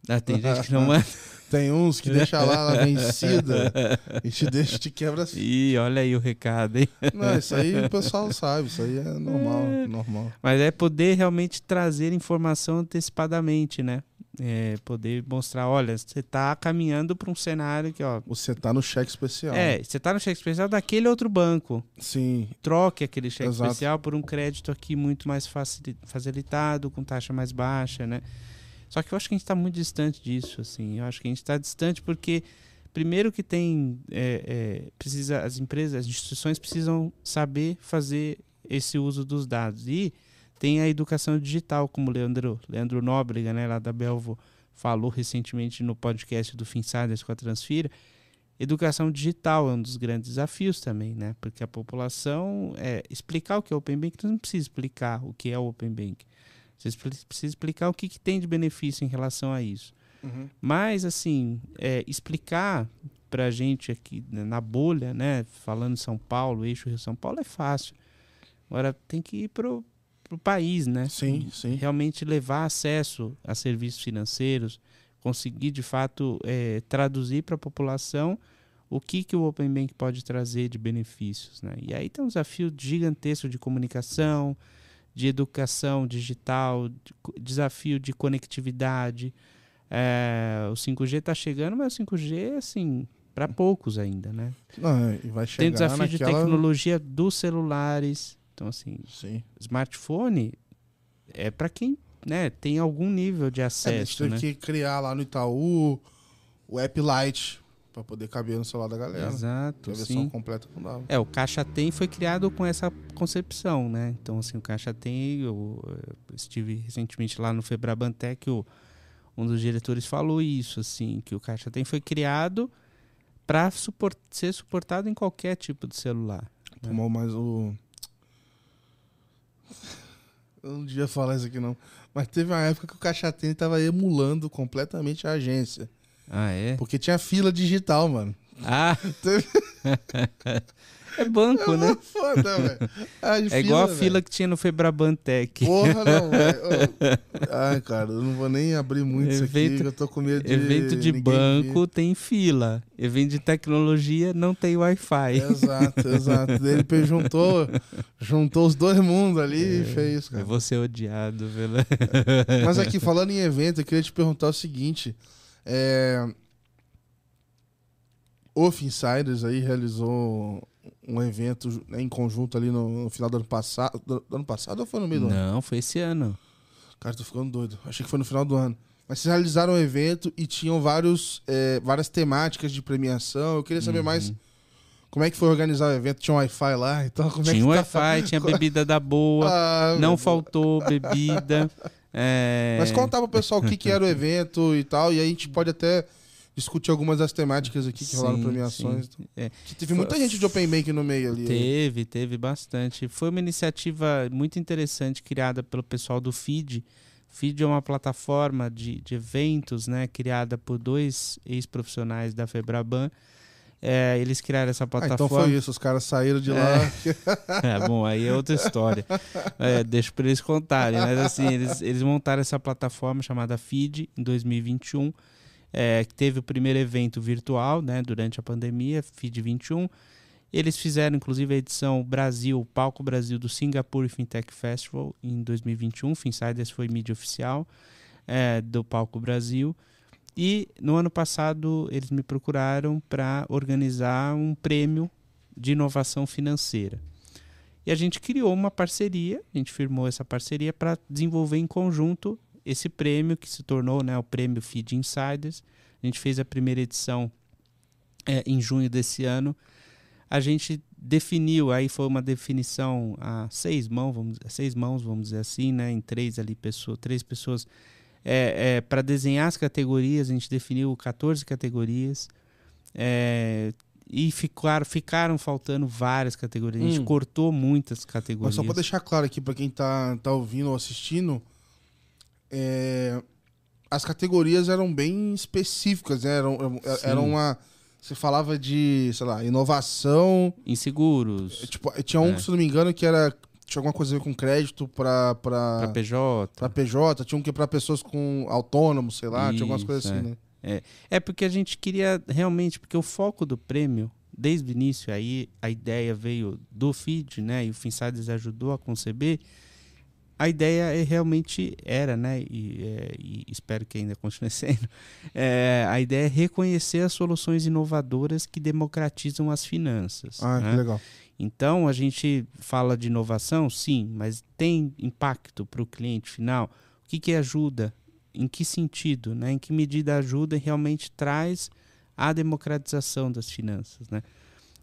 ah, tem gente que não manda. Tem uns que deixa lá na vencida e te deixa, te quebra assim. Ih, olha aí o recado, hein? Não, isso aí o pessoal sabe, isso aí é normal, normal. Mas é poder realmente trazer informação antecipadamente, né? É, poder mostrar, olha, você está caminhando para um cenário que, ó. Você tá no cheque especial. É, você está no cheque especial daquele outro banco. Sim, Troque aquele cheque Exato. especial por um crédito aqui muito mais facili- facilitado, com taxa mais baixa, né? Só que eu acho que a gente está muito distante disso, assim. Eu acho que a gente está distante porque, primeiro que tem, é, é, precisa, as empresas, as instituições precisam saber fazer esse uso dos dados. E tem a educação digital, como o Leandro, Leandro Nóbrega, né, lá da Belvo, falou recentemente no podcast do Finsiders com a Transfira. Educação digital é um dos grandes desafios também, né? Porque a população é, explicar o que é o Open Bank, não precisa explicar o que é o Open Bank. Você precisa explicar o que, que tem de benefício em relação a isso. Uhum. Mas, assim, é, explicar pra gente aqui né, na bolha, né? Falando em São Paulo, eixo Rio-São Paulo, é fácil. Agora tem que ir pro, pro país, né? sim, sim. realmente levar acesso a serviços financeiros, conseguir de fato eh, traduzir para a população o que, que o Open Bank pode trazer de benefícios. Né? E aí tem um desafio gigantesco de comunicação, de educação digital, de desafio de conectividade. Eh, o 5G está chegando, mas o 5G, assim, para poucos ainda. Né? Não, vai chegar Tem o desafio de naquela... tecnologia dos celulares. Então, assim, Sim. smartphone é para quem né, tem algum nível de É, a gente acesso, teve né? que criar lá no Itaú o app Lite pra poder caber no celular da galera. Exato, a versão sim. completa não dava. É, o Caixa Tem foi criado com essa concepção, né? Então, assim, o Caixa Tem, eu, eu estive recentemente lá no Febrabantec, o, um dos diretores falou isso, assim, que o Caixa Tem foi criado para ser suportado em qualquer tipo de celular. Tomou mais o. Eu não devia falar isso aqui, não. Mas teve uma época que o Caixa Tem tava emulando completamente a agência. Ah, é? Porque tinha fila digital, mano. Ah, Teve... é banco, né? Foda, velho. Ah, É igual a velho. fila que tinha no Febrabantec. Porra, não, velho. Ai, cara, eu não vou nem abrir muito isso aqui, Evento- eu tô com medo de. Evento de banco tem fila. Evento de tecnologia não tem Wi-Fi. Exato, exato. Ele juntou, juntou os dois mundos ali e fez isso, Eu cara. vou ser odiado pela. Mas aqui, falando em evento, eu queria te perguntar o seguinte. É... O Finsiders aí realizou um evento né, em conjunto ali no, no, final do ano passado. Do, do, ano passado ou foi no meio do Não, ano? Não, foi esse ano. Cara, tô ficando doido. Achei que foi no final do ano. Mas vocês realizaram um evento e tinham vários, é, várias temáticas de premiação. Eu queria saber uhum. mais como é que foi organizar o evento? Tinha um Wi-Fi lá? Então, como tinha é Wi-Fi, tá? tinha bebida da boa, ah, não faltou bebida. É... Mas conta pro pessoal o que, que era o evento e tal, e aí a gente pode até discutir algumas das temáticas aqui que sim, rolaram premiações. É. Teve muita Foi, gente de Open Bank no meio ali. Teve, teve bastante. Foi uma iniciativa muito interessante criada pelo pessoal do FID. FID é uma plataforma de, de eventos, né, criada por dois ex-profissionais da Febraban. É, eles criaram essa plataforma. Ah, então foi isso, os caras saíram de é. lá. é, bom, aí é outra história. É, deixa para eles contarem. Mas assim, eles, eles montaram essa plataforma chamada FID em 2021 é, que teve o primeiro evento virtual né, durante a pandemia, FID 21. Eles fizeram, inclusive, a edição Brasil, Palco Brasil do Singapore Fintech Festival em 2021. Finsiders foi mídia oficial é, do Palco Brasil. E no ano passado eles me procuraram para organizar um prêmio de inovação financeira. E a gente criou uma parceria, a gente firmou essa parceria para desenvolver em conjunto esse prêmio que se tornou né, o prêmio Feed Insiders. A gente fez a primeira edição é, em junho desse ano. A gente definiu, aí foi uma definição a seis mãos, vamos, seis mãos, vamos dizer assim, né, em três ali pessoas, três pessoas. É, é, para desenhar as categorias, a gente definiu 14 categorias. É, e ficaram, ficaram faltando várias categorias. A gente hum. cortou muitas categorias. Mas só para deixar claro aqui para quem está tá ouvindo ou assistindo, é, as categorias eram bem específicas, né? Eram, era uma. Você falava de, sei lá, inovação. Inseguros. É, tipo, tinha um, é. se não me engano, que era. Tinha alguma coisa a ver com crédito para para PJ. Para PJ, tinha um que para pessoas com autônomos, sei lá, Isso, tinha algumas coisas assim, é. né? É. é porque a gente queria realmente, porque o foco do prêmio, desde o início, aí a ideia veio do feed, né? E o Finsides ajudou a conceber a ideia é, realmente era, né, e, é, e, espero que ainda continue sendo, é, a ideia é reconhecer as soluções inovadoras que democratizam as finanças. Ah, né? que legal. Então, a gente fala de inovação, sim, mas tem impacto para o cliente final? O que, que ajuda? Em que sentido? Né? Em que medida ajuda e realmente traz a democratização das finanças? Né?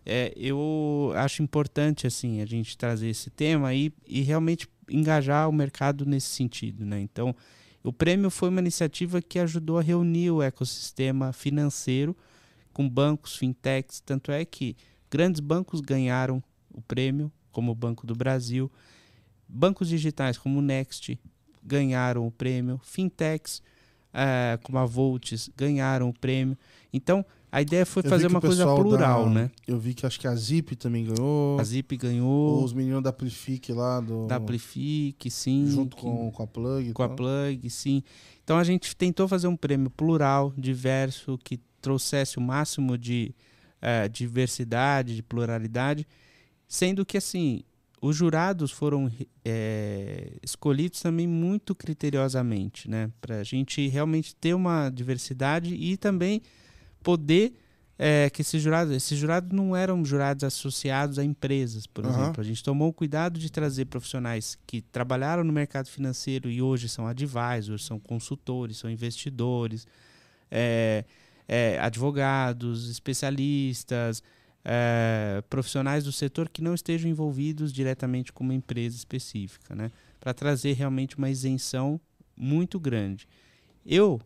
É, eu acho importante assim a gente trazer esse tema e, e realmente engajar o mercado nesse sentido. Né? Então, o prêmio foi uma iniciativa que ajudou a reunir o ecossistema financeiro com bancos, fintechs, tanto é que grandes bancos ganharam o prêmio, como o Banco do Brasil, bancos digitais como o Next ganharam o prêmio, fintechs uh, como a Volts ganharam o prêmio. Então, a ideia foi fazer uma coisa plural, da, né? Eu vi que acho que a Zip também ganhou. A Zip ganhou. Os meninos da Plific lá do. Da Plific, sim. Junto que, com, com a Plug. Com a Plug, sim. Então a gente tentou fazer um prêmio plural, diverso, que trouxesse o máximo de é, diversidade, de pluralidade, sendo que assim os jurados foram é, escolhidos também muito criteriosamente, né? Para a gente realmente ter uma diversidade e também poder é, que esses jurados, esses jurados não eram jurados associados a empresas, por uhum. exemplo. A gente tomou o cuidado de trazer profissionais que trabalharam no mercado financeiro e hoje são advisors, são consultores, são investidores, é, é, advogados, especialistas, é, profissionais do setor que não estejam envolvidos diretamente com uma empresa específica, né? Para trazer realmente uma isenção muito grande. Eu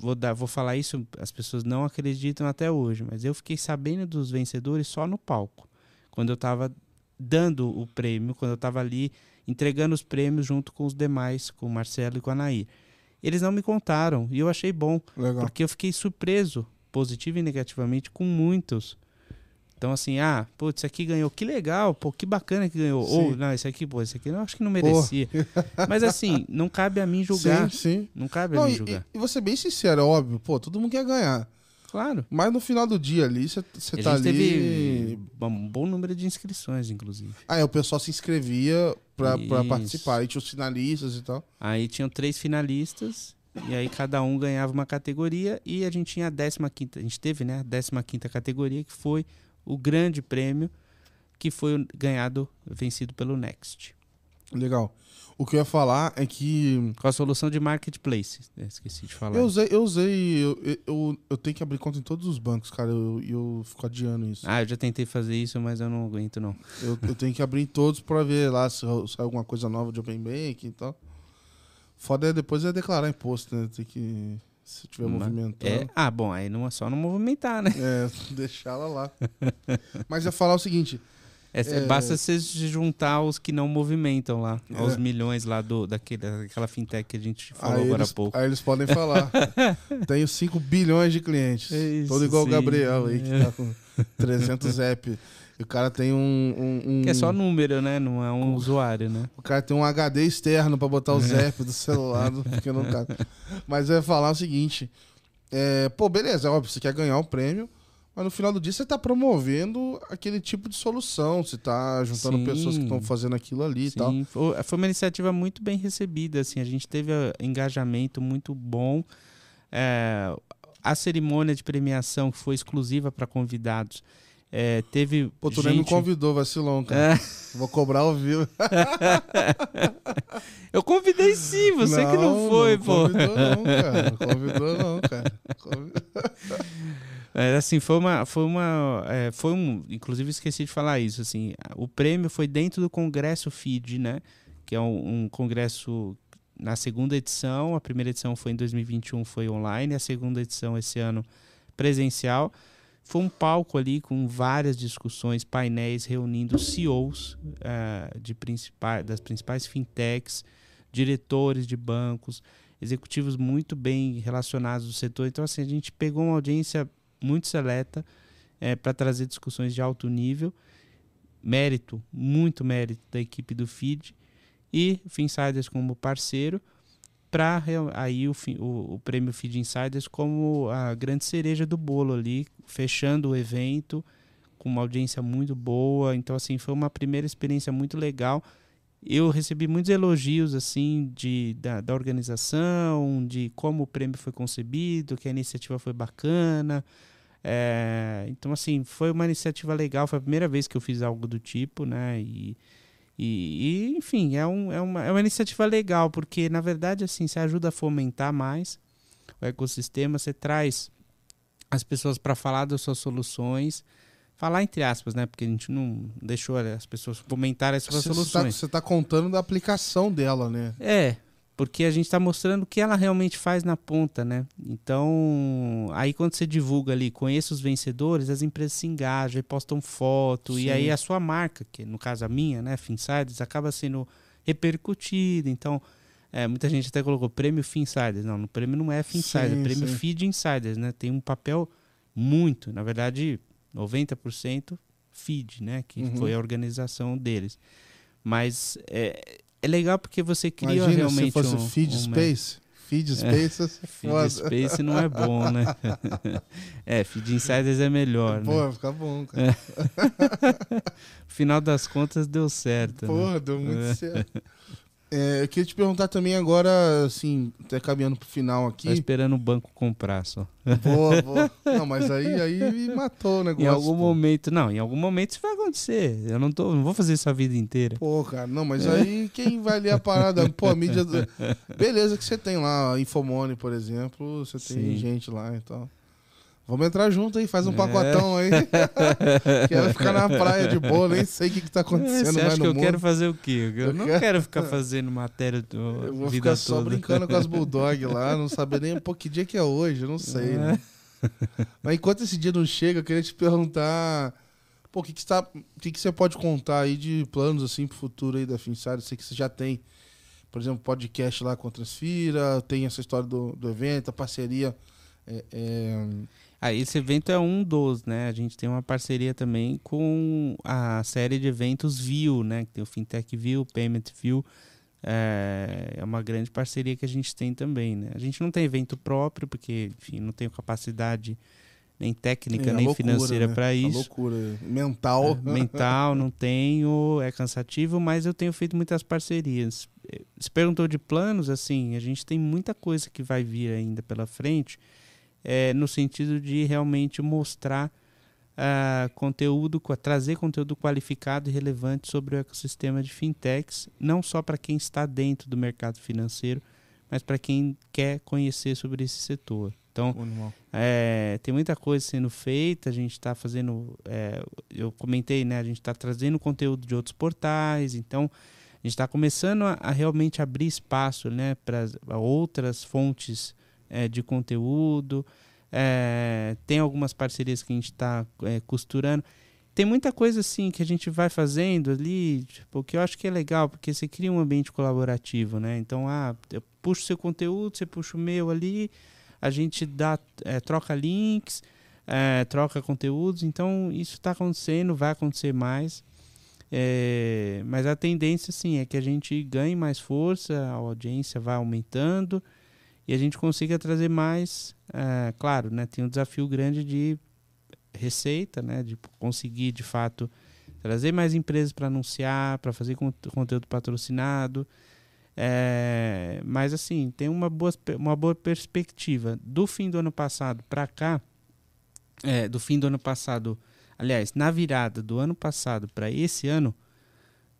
vou dar, vou falar isso, as pessoas não acreditam até hoje, mas eu fiquei sabendo dos vencedores só no palco, quando eu estava dando o prêmio, quando eu estava ali entregando os prêmios junto com os demais, com o Marcelo e com a Nair. Eles não me contaram e eu achei bom, Legal. porque eu fiquei surpreso, positivo e negativamente, com muitos então, assim, ah, putz, esse aqui ganhou, que legal, pô, que bacana que ganhou. Sim. Ou, não, esse aqui, pô, esse aqui eu acho que não merecia. Mas, assim, não cabe a mim julgar. Sim, sim. Não cabe não, a mim e, julgar. E, e ser bem sincero, óbvio, pô, todo mundo quer ganhar. Claro. Mas no final do dia ali, você tá ali. teve um bom número de inscrições, inclusive. Ah, é, o pessoal se inscrevia pra, pra participar. Aí tinha os finalistas e tal. Aí tinham três finalistas. E aí cada um ganhava uma categoria. E a gente tinha a 15 quinta. A gente teve, né? A 15 quinta categoria, que foi o grande prêmio que foi ganhado, vencido pelo Next. Legal. O que eu ia falar é que. Com a solução de marketplace. né? Esqueci de falar. Eu usei, eu usei. Eu, eu, eu tenho que abrir conta em todos os bancos, cara. E eu, eu fico adiando isso. Ah, eu já tentei fazer isso, mas eu não aguento, não. Eu, eu tenho que abrir em todos pra ver lá se sai alguma coisa nova de Open Bank e tal. Foda é depois é declarar imposto, né? Tem que. Se tiver Mas- movimentando. É, ah, bom, aí não é só não movimentar, né? É, deixar ela lá. Mas ia falar o seguinte: É, É. Basta você se juntar aos que não movimentam lá, aos É. milhões lá do, daquele, daquela fintech que a gente falou aí agora eles, há pouco. aí eles podem falar. Tenho 5 bilhões de clientes. É isso, Todo igual sim. o Gabriel aí, que tá com 300 app. E o cara tem um. um- um- Que é só número, né? Não é um usuário, né? O cara tem um HD externo pra botar É. os apps do celular, do pequeno cara. Mas eu ia falar o seguinte: é, pô, beleza, é óbvio, você quer ganhar o prêmio, mas no final do dia você tá promovendo aquele tipo de solução, você tá juntando Sim. pessoas que estão fazendo aquilo ali e tal. Sim, foi, uma iniciativa muito bem recebida, assim, a gente teve ah, engajamento muito bom. É, a cerimônia de premiação que foi exclusiva para convidados é, teve Pô, tu gente... nem me convidou, vacilão, cara. É, Vou cobrar ao vivo. eu convidei sim, você que não foi, não pô. Convidou não, cara. Convidou não, cara. Convi- É, assim, foi uma, foi uma, é, foi um, inclusive esqueci de falar isso, assim, o prêmio foi dentro do Congresso FID, né, que é um, um congresso na segunda edição, a primeira edição foi em 2021, foi online, a segunda edição esse ano presencial, foi um palco ali com várias discussões, painéis reunindo CEOs eh, de principais, das principais fintechs, diretores de bancos, executivos muito bem relacionados do setor. Então, assim, a gente pegou uma audiência muito seleta para trazer discussões de alto nível, mérito, muito mérito da equipe do FID e Finsiders como parceiro, para aí o, o, o prêmio Feed Insiders como a grande cereja do bolo ali, fechando o evento com uma audiência muito boa. Então, assim, foi uma primeira experiência muito legal. Eu recebi muitos elogios assim de, da, da organização, de como o prêmio foi concebido, que a iniciativa foi bacana. É, então, assim, foi uma iniciativa legal. Foi a primeira vez que eu fiz algo do tipo, né? E, e, e, enfim, é, um, é, uma, é uma iniciativa legal, porque, na verdade, assim, você ajuda a fomentar mais o ecossistema, você traz as pessoas para falar das suas soluções, falar entre aspas, né? Porque a gente não deixou as pessoas comentarem as suas Você tá, soluções. você tá contando da aplicação dela, né? É, porque a gente está mostrando o que ela realmente faz na ponta, né? Então, aí quando você divulga ali, conheça os vencedores, as empresas se engajam e postam foto, Sim. e aí a sua marca, que no caso a minha, né, Finsiders, acaba sendo repercutida. Então, é, muita gente até colocou prêmio Finsiders. Não, no prêmio não é Finsiders, é prêmio sim. Feed Insiders, né? Tem um papel muito, na verdade, 90% feed, né? Que Uhum. foi a organização deles. Mas é, é legal porque você cria Imagina realmente se fosse um, Feed um Space. Feed Space é Feed. Space não é bom, né? é, Feed Insiders é melhor, né? Pô, fica bom, cara. No final das contas deu certo. né? Porra, deu muito É. certo. É, eu queria te perguntar também agora, assim, até caminhando pro final Tá aqui. esperando o banco comprar só. Boa, boa. Não, mas aí, aí me matou o negócio. Em algum pô. momento, não, em algum momento isso vai acontecer. Eu não tô, não vou fazer isso a vida inteira. Pô, cara, não, mas aí quem vai ler a parada? Pô, a mídia. do- Beleza, que você tem lá, Infomone, por exemplo, você tem Sim. gente lá e tal. Vamos entrar junto aí, faz um É. pacotão aí. quero ficar na praia de boa, nem sei o que, que tá acontecendo Você acha que eu mundo. quero fazer o quê? Eu, Eu não quero- quero, ficar fazendo matéria do, Eu vou vida ficar só toda. brincando com as bulldog lá, não saber nem pô, que dia que é hoje, eu não sei. É. né? Mas enquanto esse dia não chega, eu queria te perguntar, pô, o que que, você tá- que que você pode contar aí de planos assim pro futuro aí da Finsar? Eu sei que você já tem, por exemplo, podcast lá com a Transfira, tem essa história do, do evento, a parceria. é, é, Ah, esse evento é um dos, né? A gente tem uma parceria também com a série de eventos View, né? Que tem o Fintech View, Payment View. É, é uma grande parceria que a gente tem também, né? A gente não tem evento próprio, porque, enfim, não tenho capacidade nem técnica, é a nem loucura, financeira né? para A isso. loucura mental. É, mental, não tenho, é cansativo, mas eu tenho feito muitas parcerias. Você perguntou de planos, assim, a gente tem muita coisa que vai vir ainda pela frente, eh, no sentido de realmente mostrar uh, conteúdo, trazer conteúdo qualificado e relevante sobre o ecossistema de fintechs, não só para quem está dentro do mercado financeiro, mas para quem quer conhecer sobre esse setor. Então, é, tem muita coisa sendo feita, a gente está fazendo, é, eu comentei, né, a gente está trazendo conteúdo de outros portais, então a gente está começando a, a, realmente abrir espaço né, para outras fontes é, de conteúdo, é, tem algumas parcerias que a gente está é, costurando. Tem muita coisa assim que a gente vai fazendo ali, tipo, que eu acho que é legal, porque você cria um ambiente colaborativo, né? Então, ah, eu puxo seu conteúdo, você puxa o meu ali, a gente dá, é, troca links, é, troca conteúdos, então isso está acontecendo, vai acontecer mais. É, mas a tendência, sim, é que a gente ganhe mais força, a audiência vai aumentando e a gente consiga trazer mais. É, claro, né, tem um desafio grande de receita, né, de conseguir de fato trazer mais empresas para anunciar, para fazer conteúdo patrocinado. É, mas assim, tem uma boa, uma boa perspectiva. Do fim do ano passado para cá, é, do fim do ano passado, aliás, na virada do ano passado para esse ano,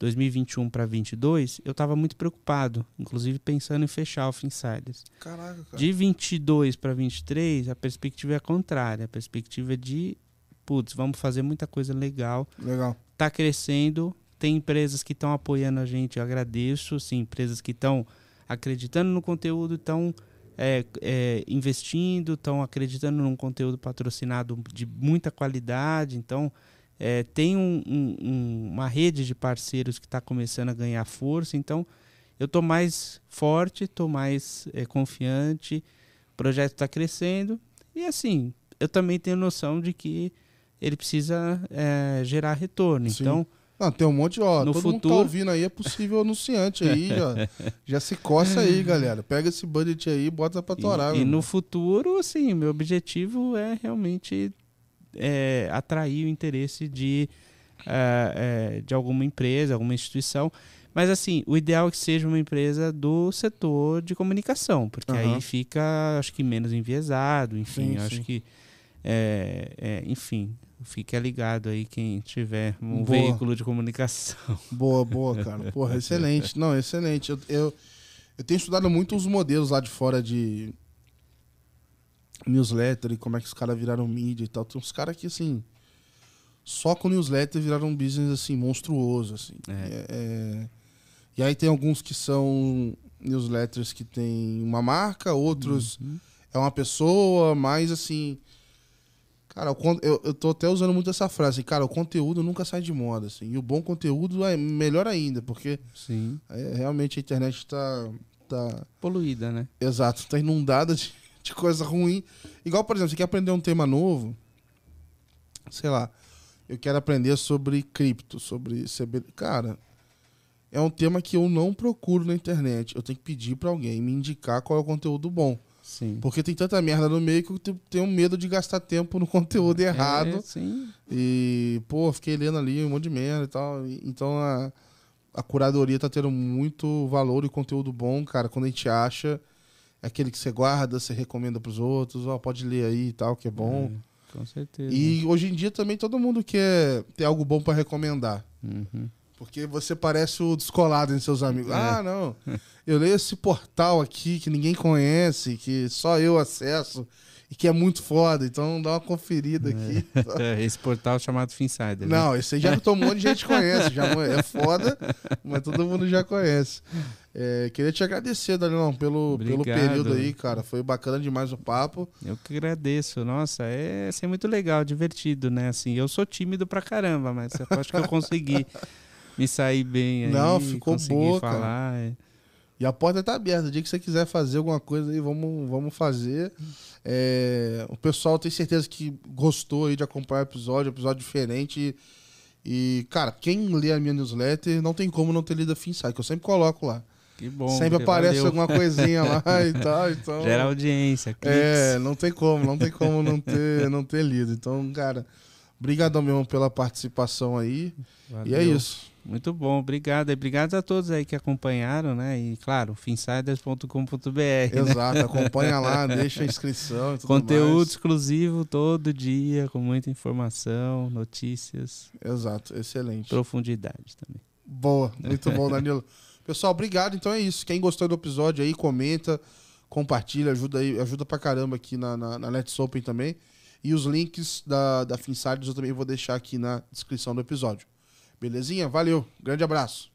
2021 para 22, eu estava muito preocupado, inclusive pensando em fechar o Finsiders. Caraca, cara. De 22 para 23, a perspectiva é a contrária. A perspectiva é de, putz, vamos fazer muita coisa legal. Legal. Tá crescendo, tem empresas que estão apoiando a gente, eu agradeço. Sim, empresas que estão acreditando no conteúdo, estão é, é, investindo, estão acreditando num conteúdo patrocinado de muita qualidade. Então, é, tem um, um, uma rede de parceiros que está começando a ganhar força, então eu estou mais forte, estou mais é, confiante, o projeto está crescendo e assim, eu também tenho noção de que ele precisa é, gerar retorno. Sim. Então, não, tem um monte, ó, no todo futuro... mundo tá ouvindo aí, é possível anunciante aí, já, já se coça aí, galera. Pega esse budget aí e bota pra torar. E, e no futuro, assim, meu objetivo é realmente é, atrair o interesse de, é, é, de alguma empresa, alguma instituição. Mas assim, o ideal é que seja uma empresa do setor de comunicação, porque uhum. aí fica, acho que, menos enviesado, enfim, sim, acho sim. que. É, é, enfim, fica ligado aí quem tiver um boa. veículo de comunicação. Boa, boa, cara. Porra, excelente. Não, excelente. Eu, eu, eu tenho estudado muito os modelos lá de fora de, newsletter e como é que os caras viraram mídia e tal. Tem uns caras que, assim, só com newsletter viraram um business, assim, monstruoso, assim. É. É, é... E aí tem alguns que são newsletters que tem uma marca, outros uhum. é uma pessoa, mas, assim... Cara, eu, eu tô até usando muito essa frase, cara, o conteúdo nunca sai de moda, assim. E o bom conteúdo é melhor ainda, porque Sim. É, realmente a internet tá, tá... Poluída, né? Exato, tá inundada de de coisa ruim. Igual, por exemplo, você quer aprender um tema novo, sei lá, eu quero aprender sobre cripto, sobre CB. Cara, é um tema que eu não procuro na internet. Eu tenho que pedir para alguém me indicar qual é o conteúdo bom. Sim. Porque tem tanta merda no meio que eu tenho medo de gastar tempo no conteúdo errado. É, sim. E, pô, fiquei lendo ali um monte de merda e tal. Então a, a curadoria tá tendo muito valor e conteúdo bom, cara, quando a gente acha é aquele que você guarda, você recomenda para os outros, ó, pode ler aí e tal, que é bom. É, com certeza. E hoje em dia também todo mundo quer ter algo bom para recomendar. Uhum. Porque você parece o descolado em seus amigos. É. Ah, não. Eu leio esse portal aqui que ninguém conhece, que só eu acesso e que é muito foda. Então dá uma conferida aqui. É. esse portal chamado Finsider. Né? Não, esse aí já todo mundo de gente conhece. Já é foda, mas todo mundo já conhece. É, queria te agradecer, Danilão, pelo, pelo período aí, cara. Foi bacana demais o papo. Eu que agradeço. Nossa, é assim, muito legal, divertido, né? Assim, eu sou tímido pra caramba, mas eu acho que eu consegui me sair bem aí. Não, ficou boa, falar. Cara. É. E a porta tá aberta. O dia que você quiser fazer alguma coisa aí, vamos, vamos fazer. É, o pessoal tem certeza que gostou aí de acompanhar o episódio, episódio diferente. E, cara, quem lê a minha newsletter não tem como não ter lido a FinSci, que eu sempre coloco lá. Que bom. Sempre aparece valeu. alguma coisinha lá e tal. Então, Gera audiência. Cliques. É, não tem como, não tem como não ter, não ter lido. Então, cara, brigadão mesmo pela participação aí. Valeu. E é isso. Muito bom, obrigado. E obrigado a todos aí que acompanharam, né? E claro, finsiders.com.br. Né? Exato, né? acompanha lá, deixa a inscrição. Conteúdo mais. exclusivo todo dia, com muita informação, notícias. Exato, excelente. Profundidade também. Boa, muito bom, Danilo. Pessoal, obrigado. Então é isso. Quem gostou do episódio aí, comenta, compartilha, ajuda aí, ajuda pra caramba aqui na, na, na Let's Open também. E os links da, da Finsiders eu também vou deixar aqui na descrição do episódio. Belezinha? Valeu. Grande abraço.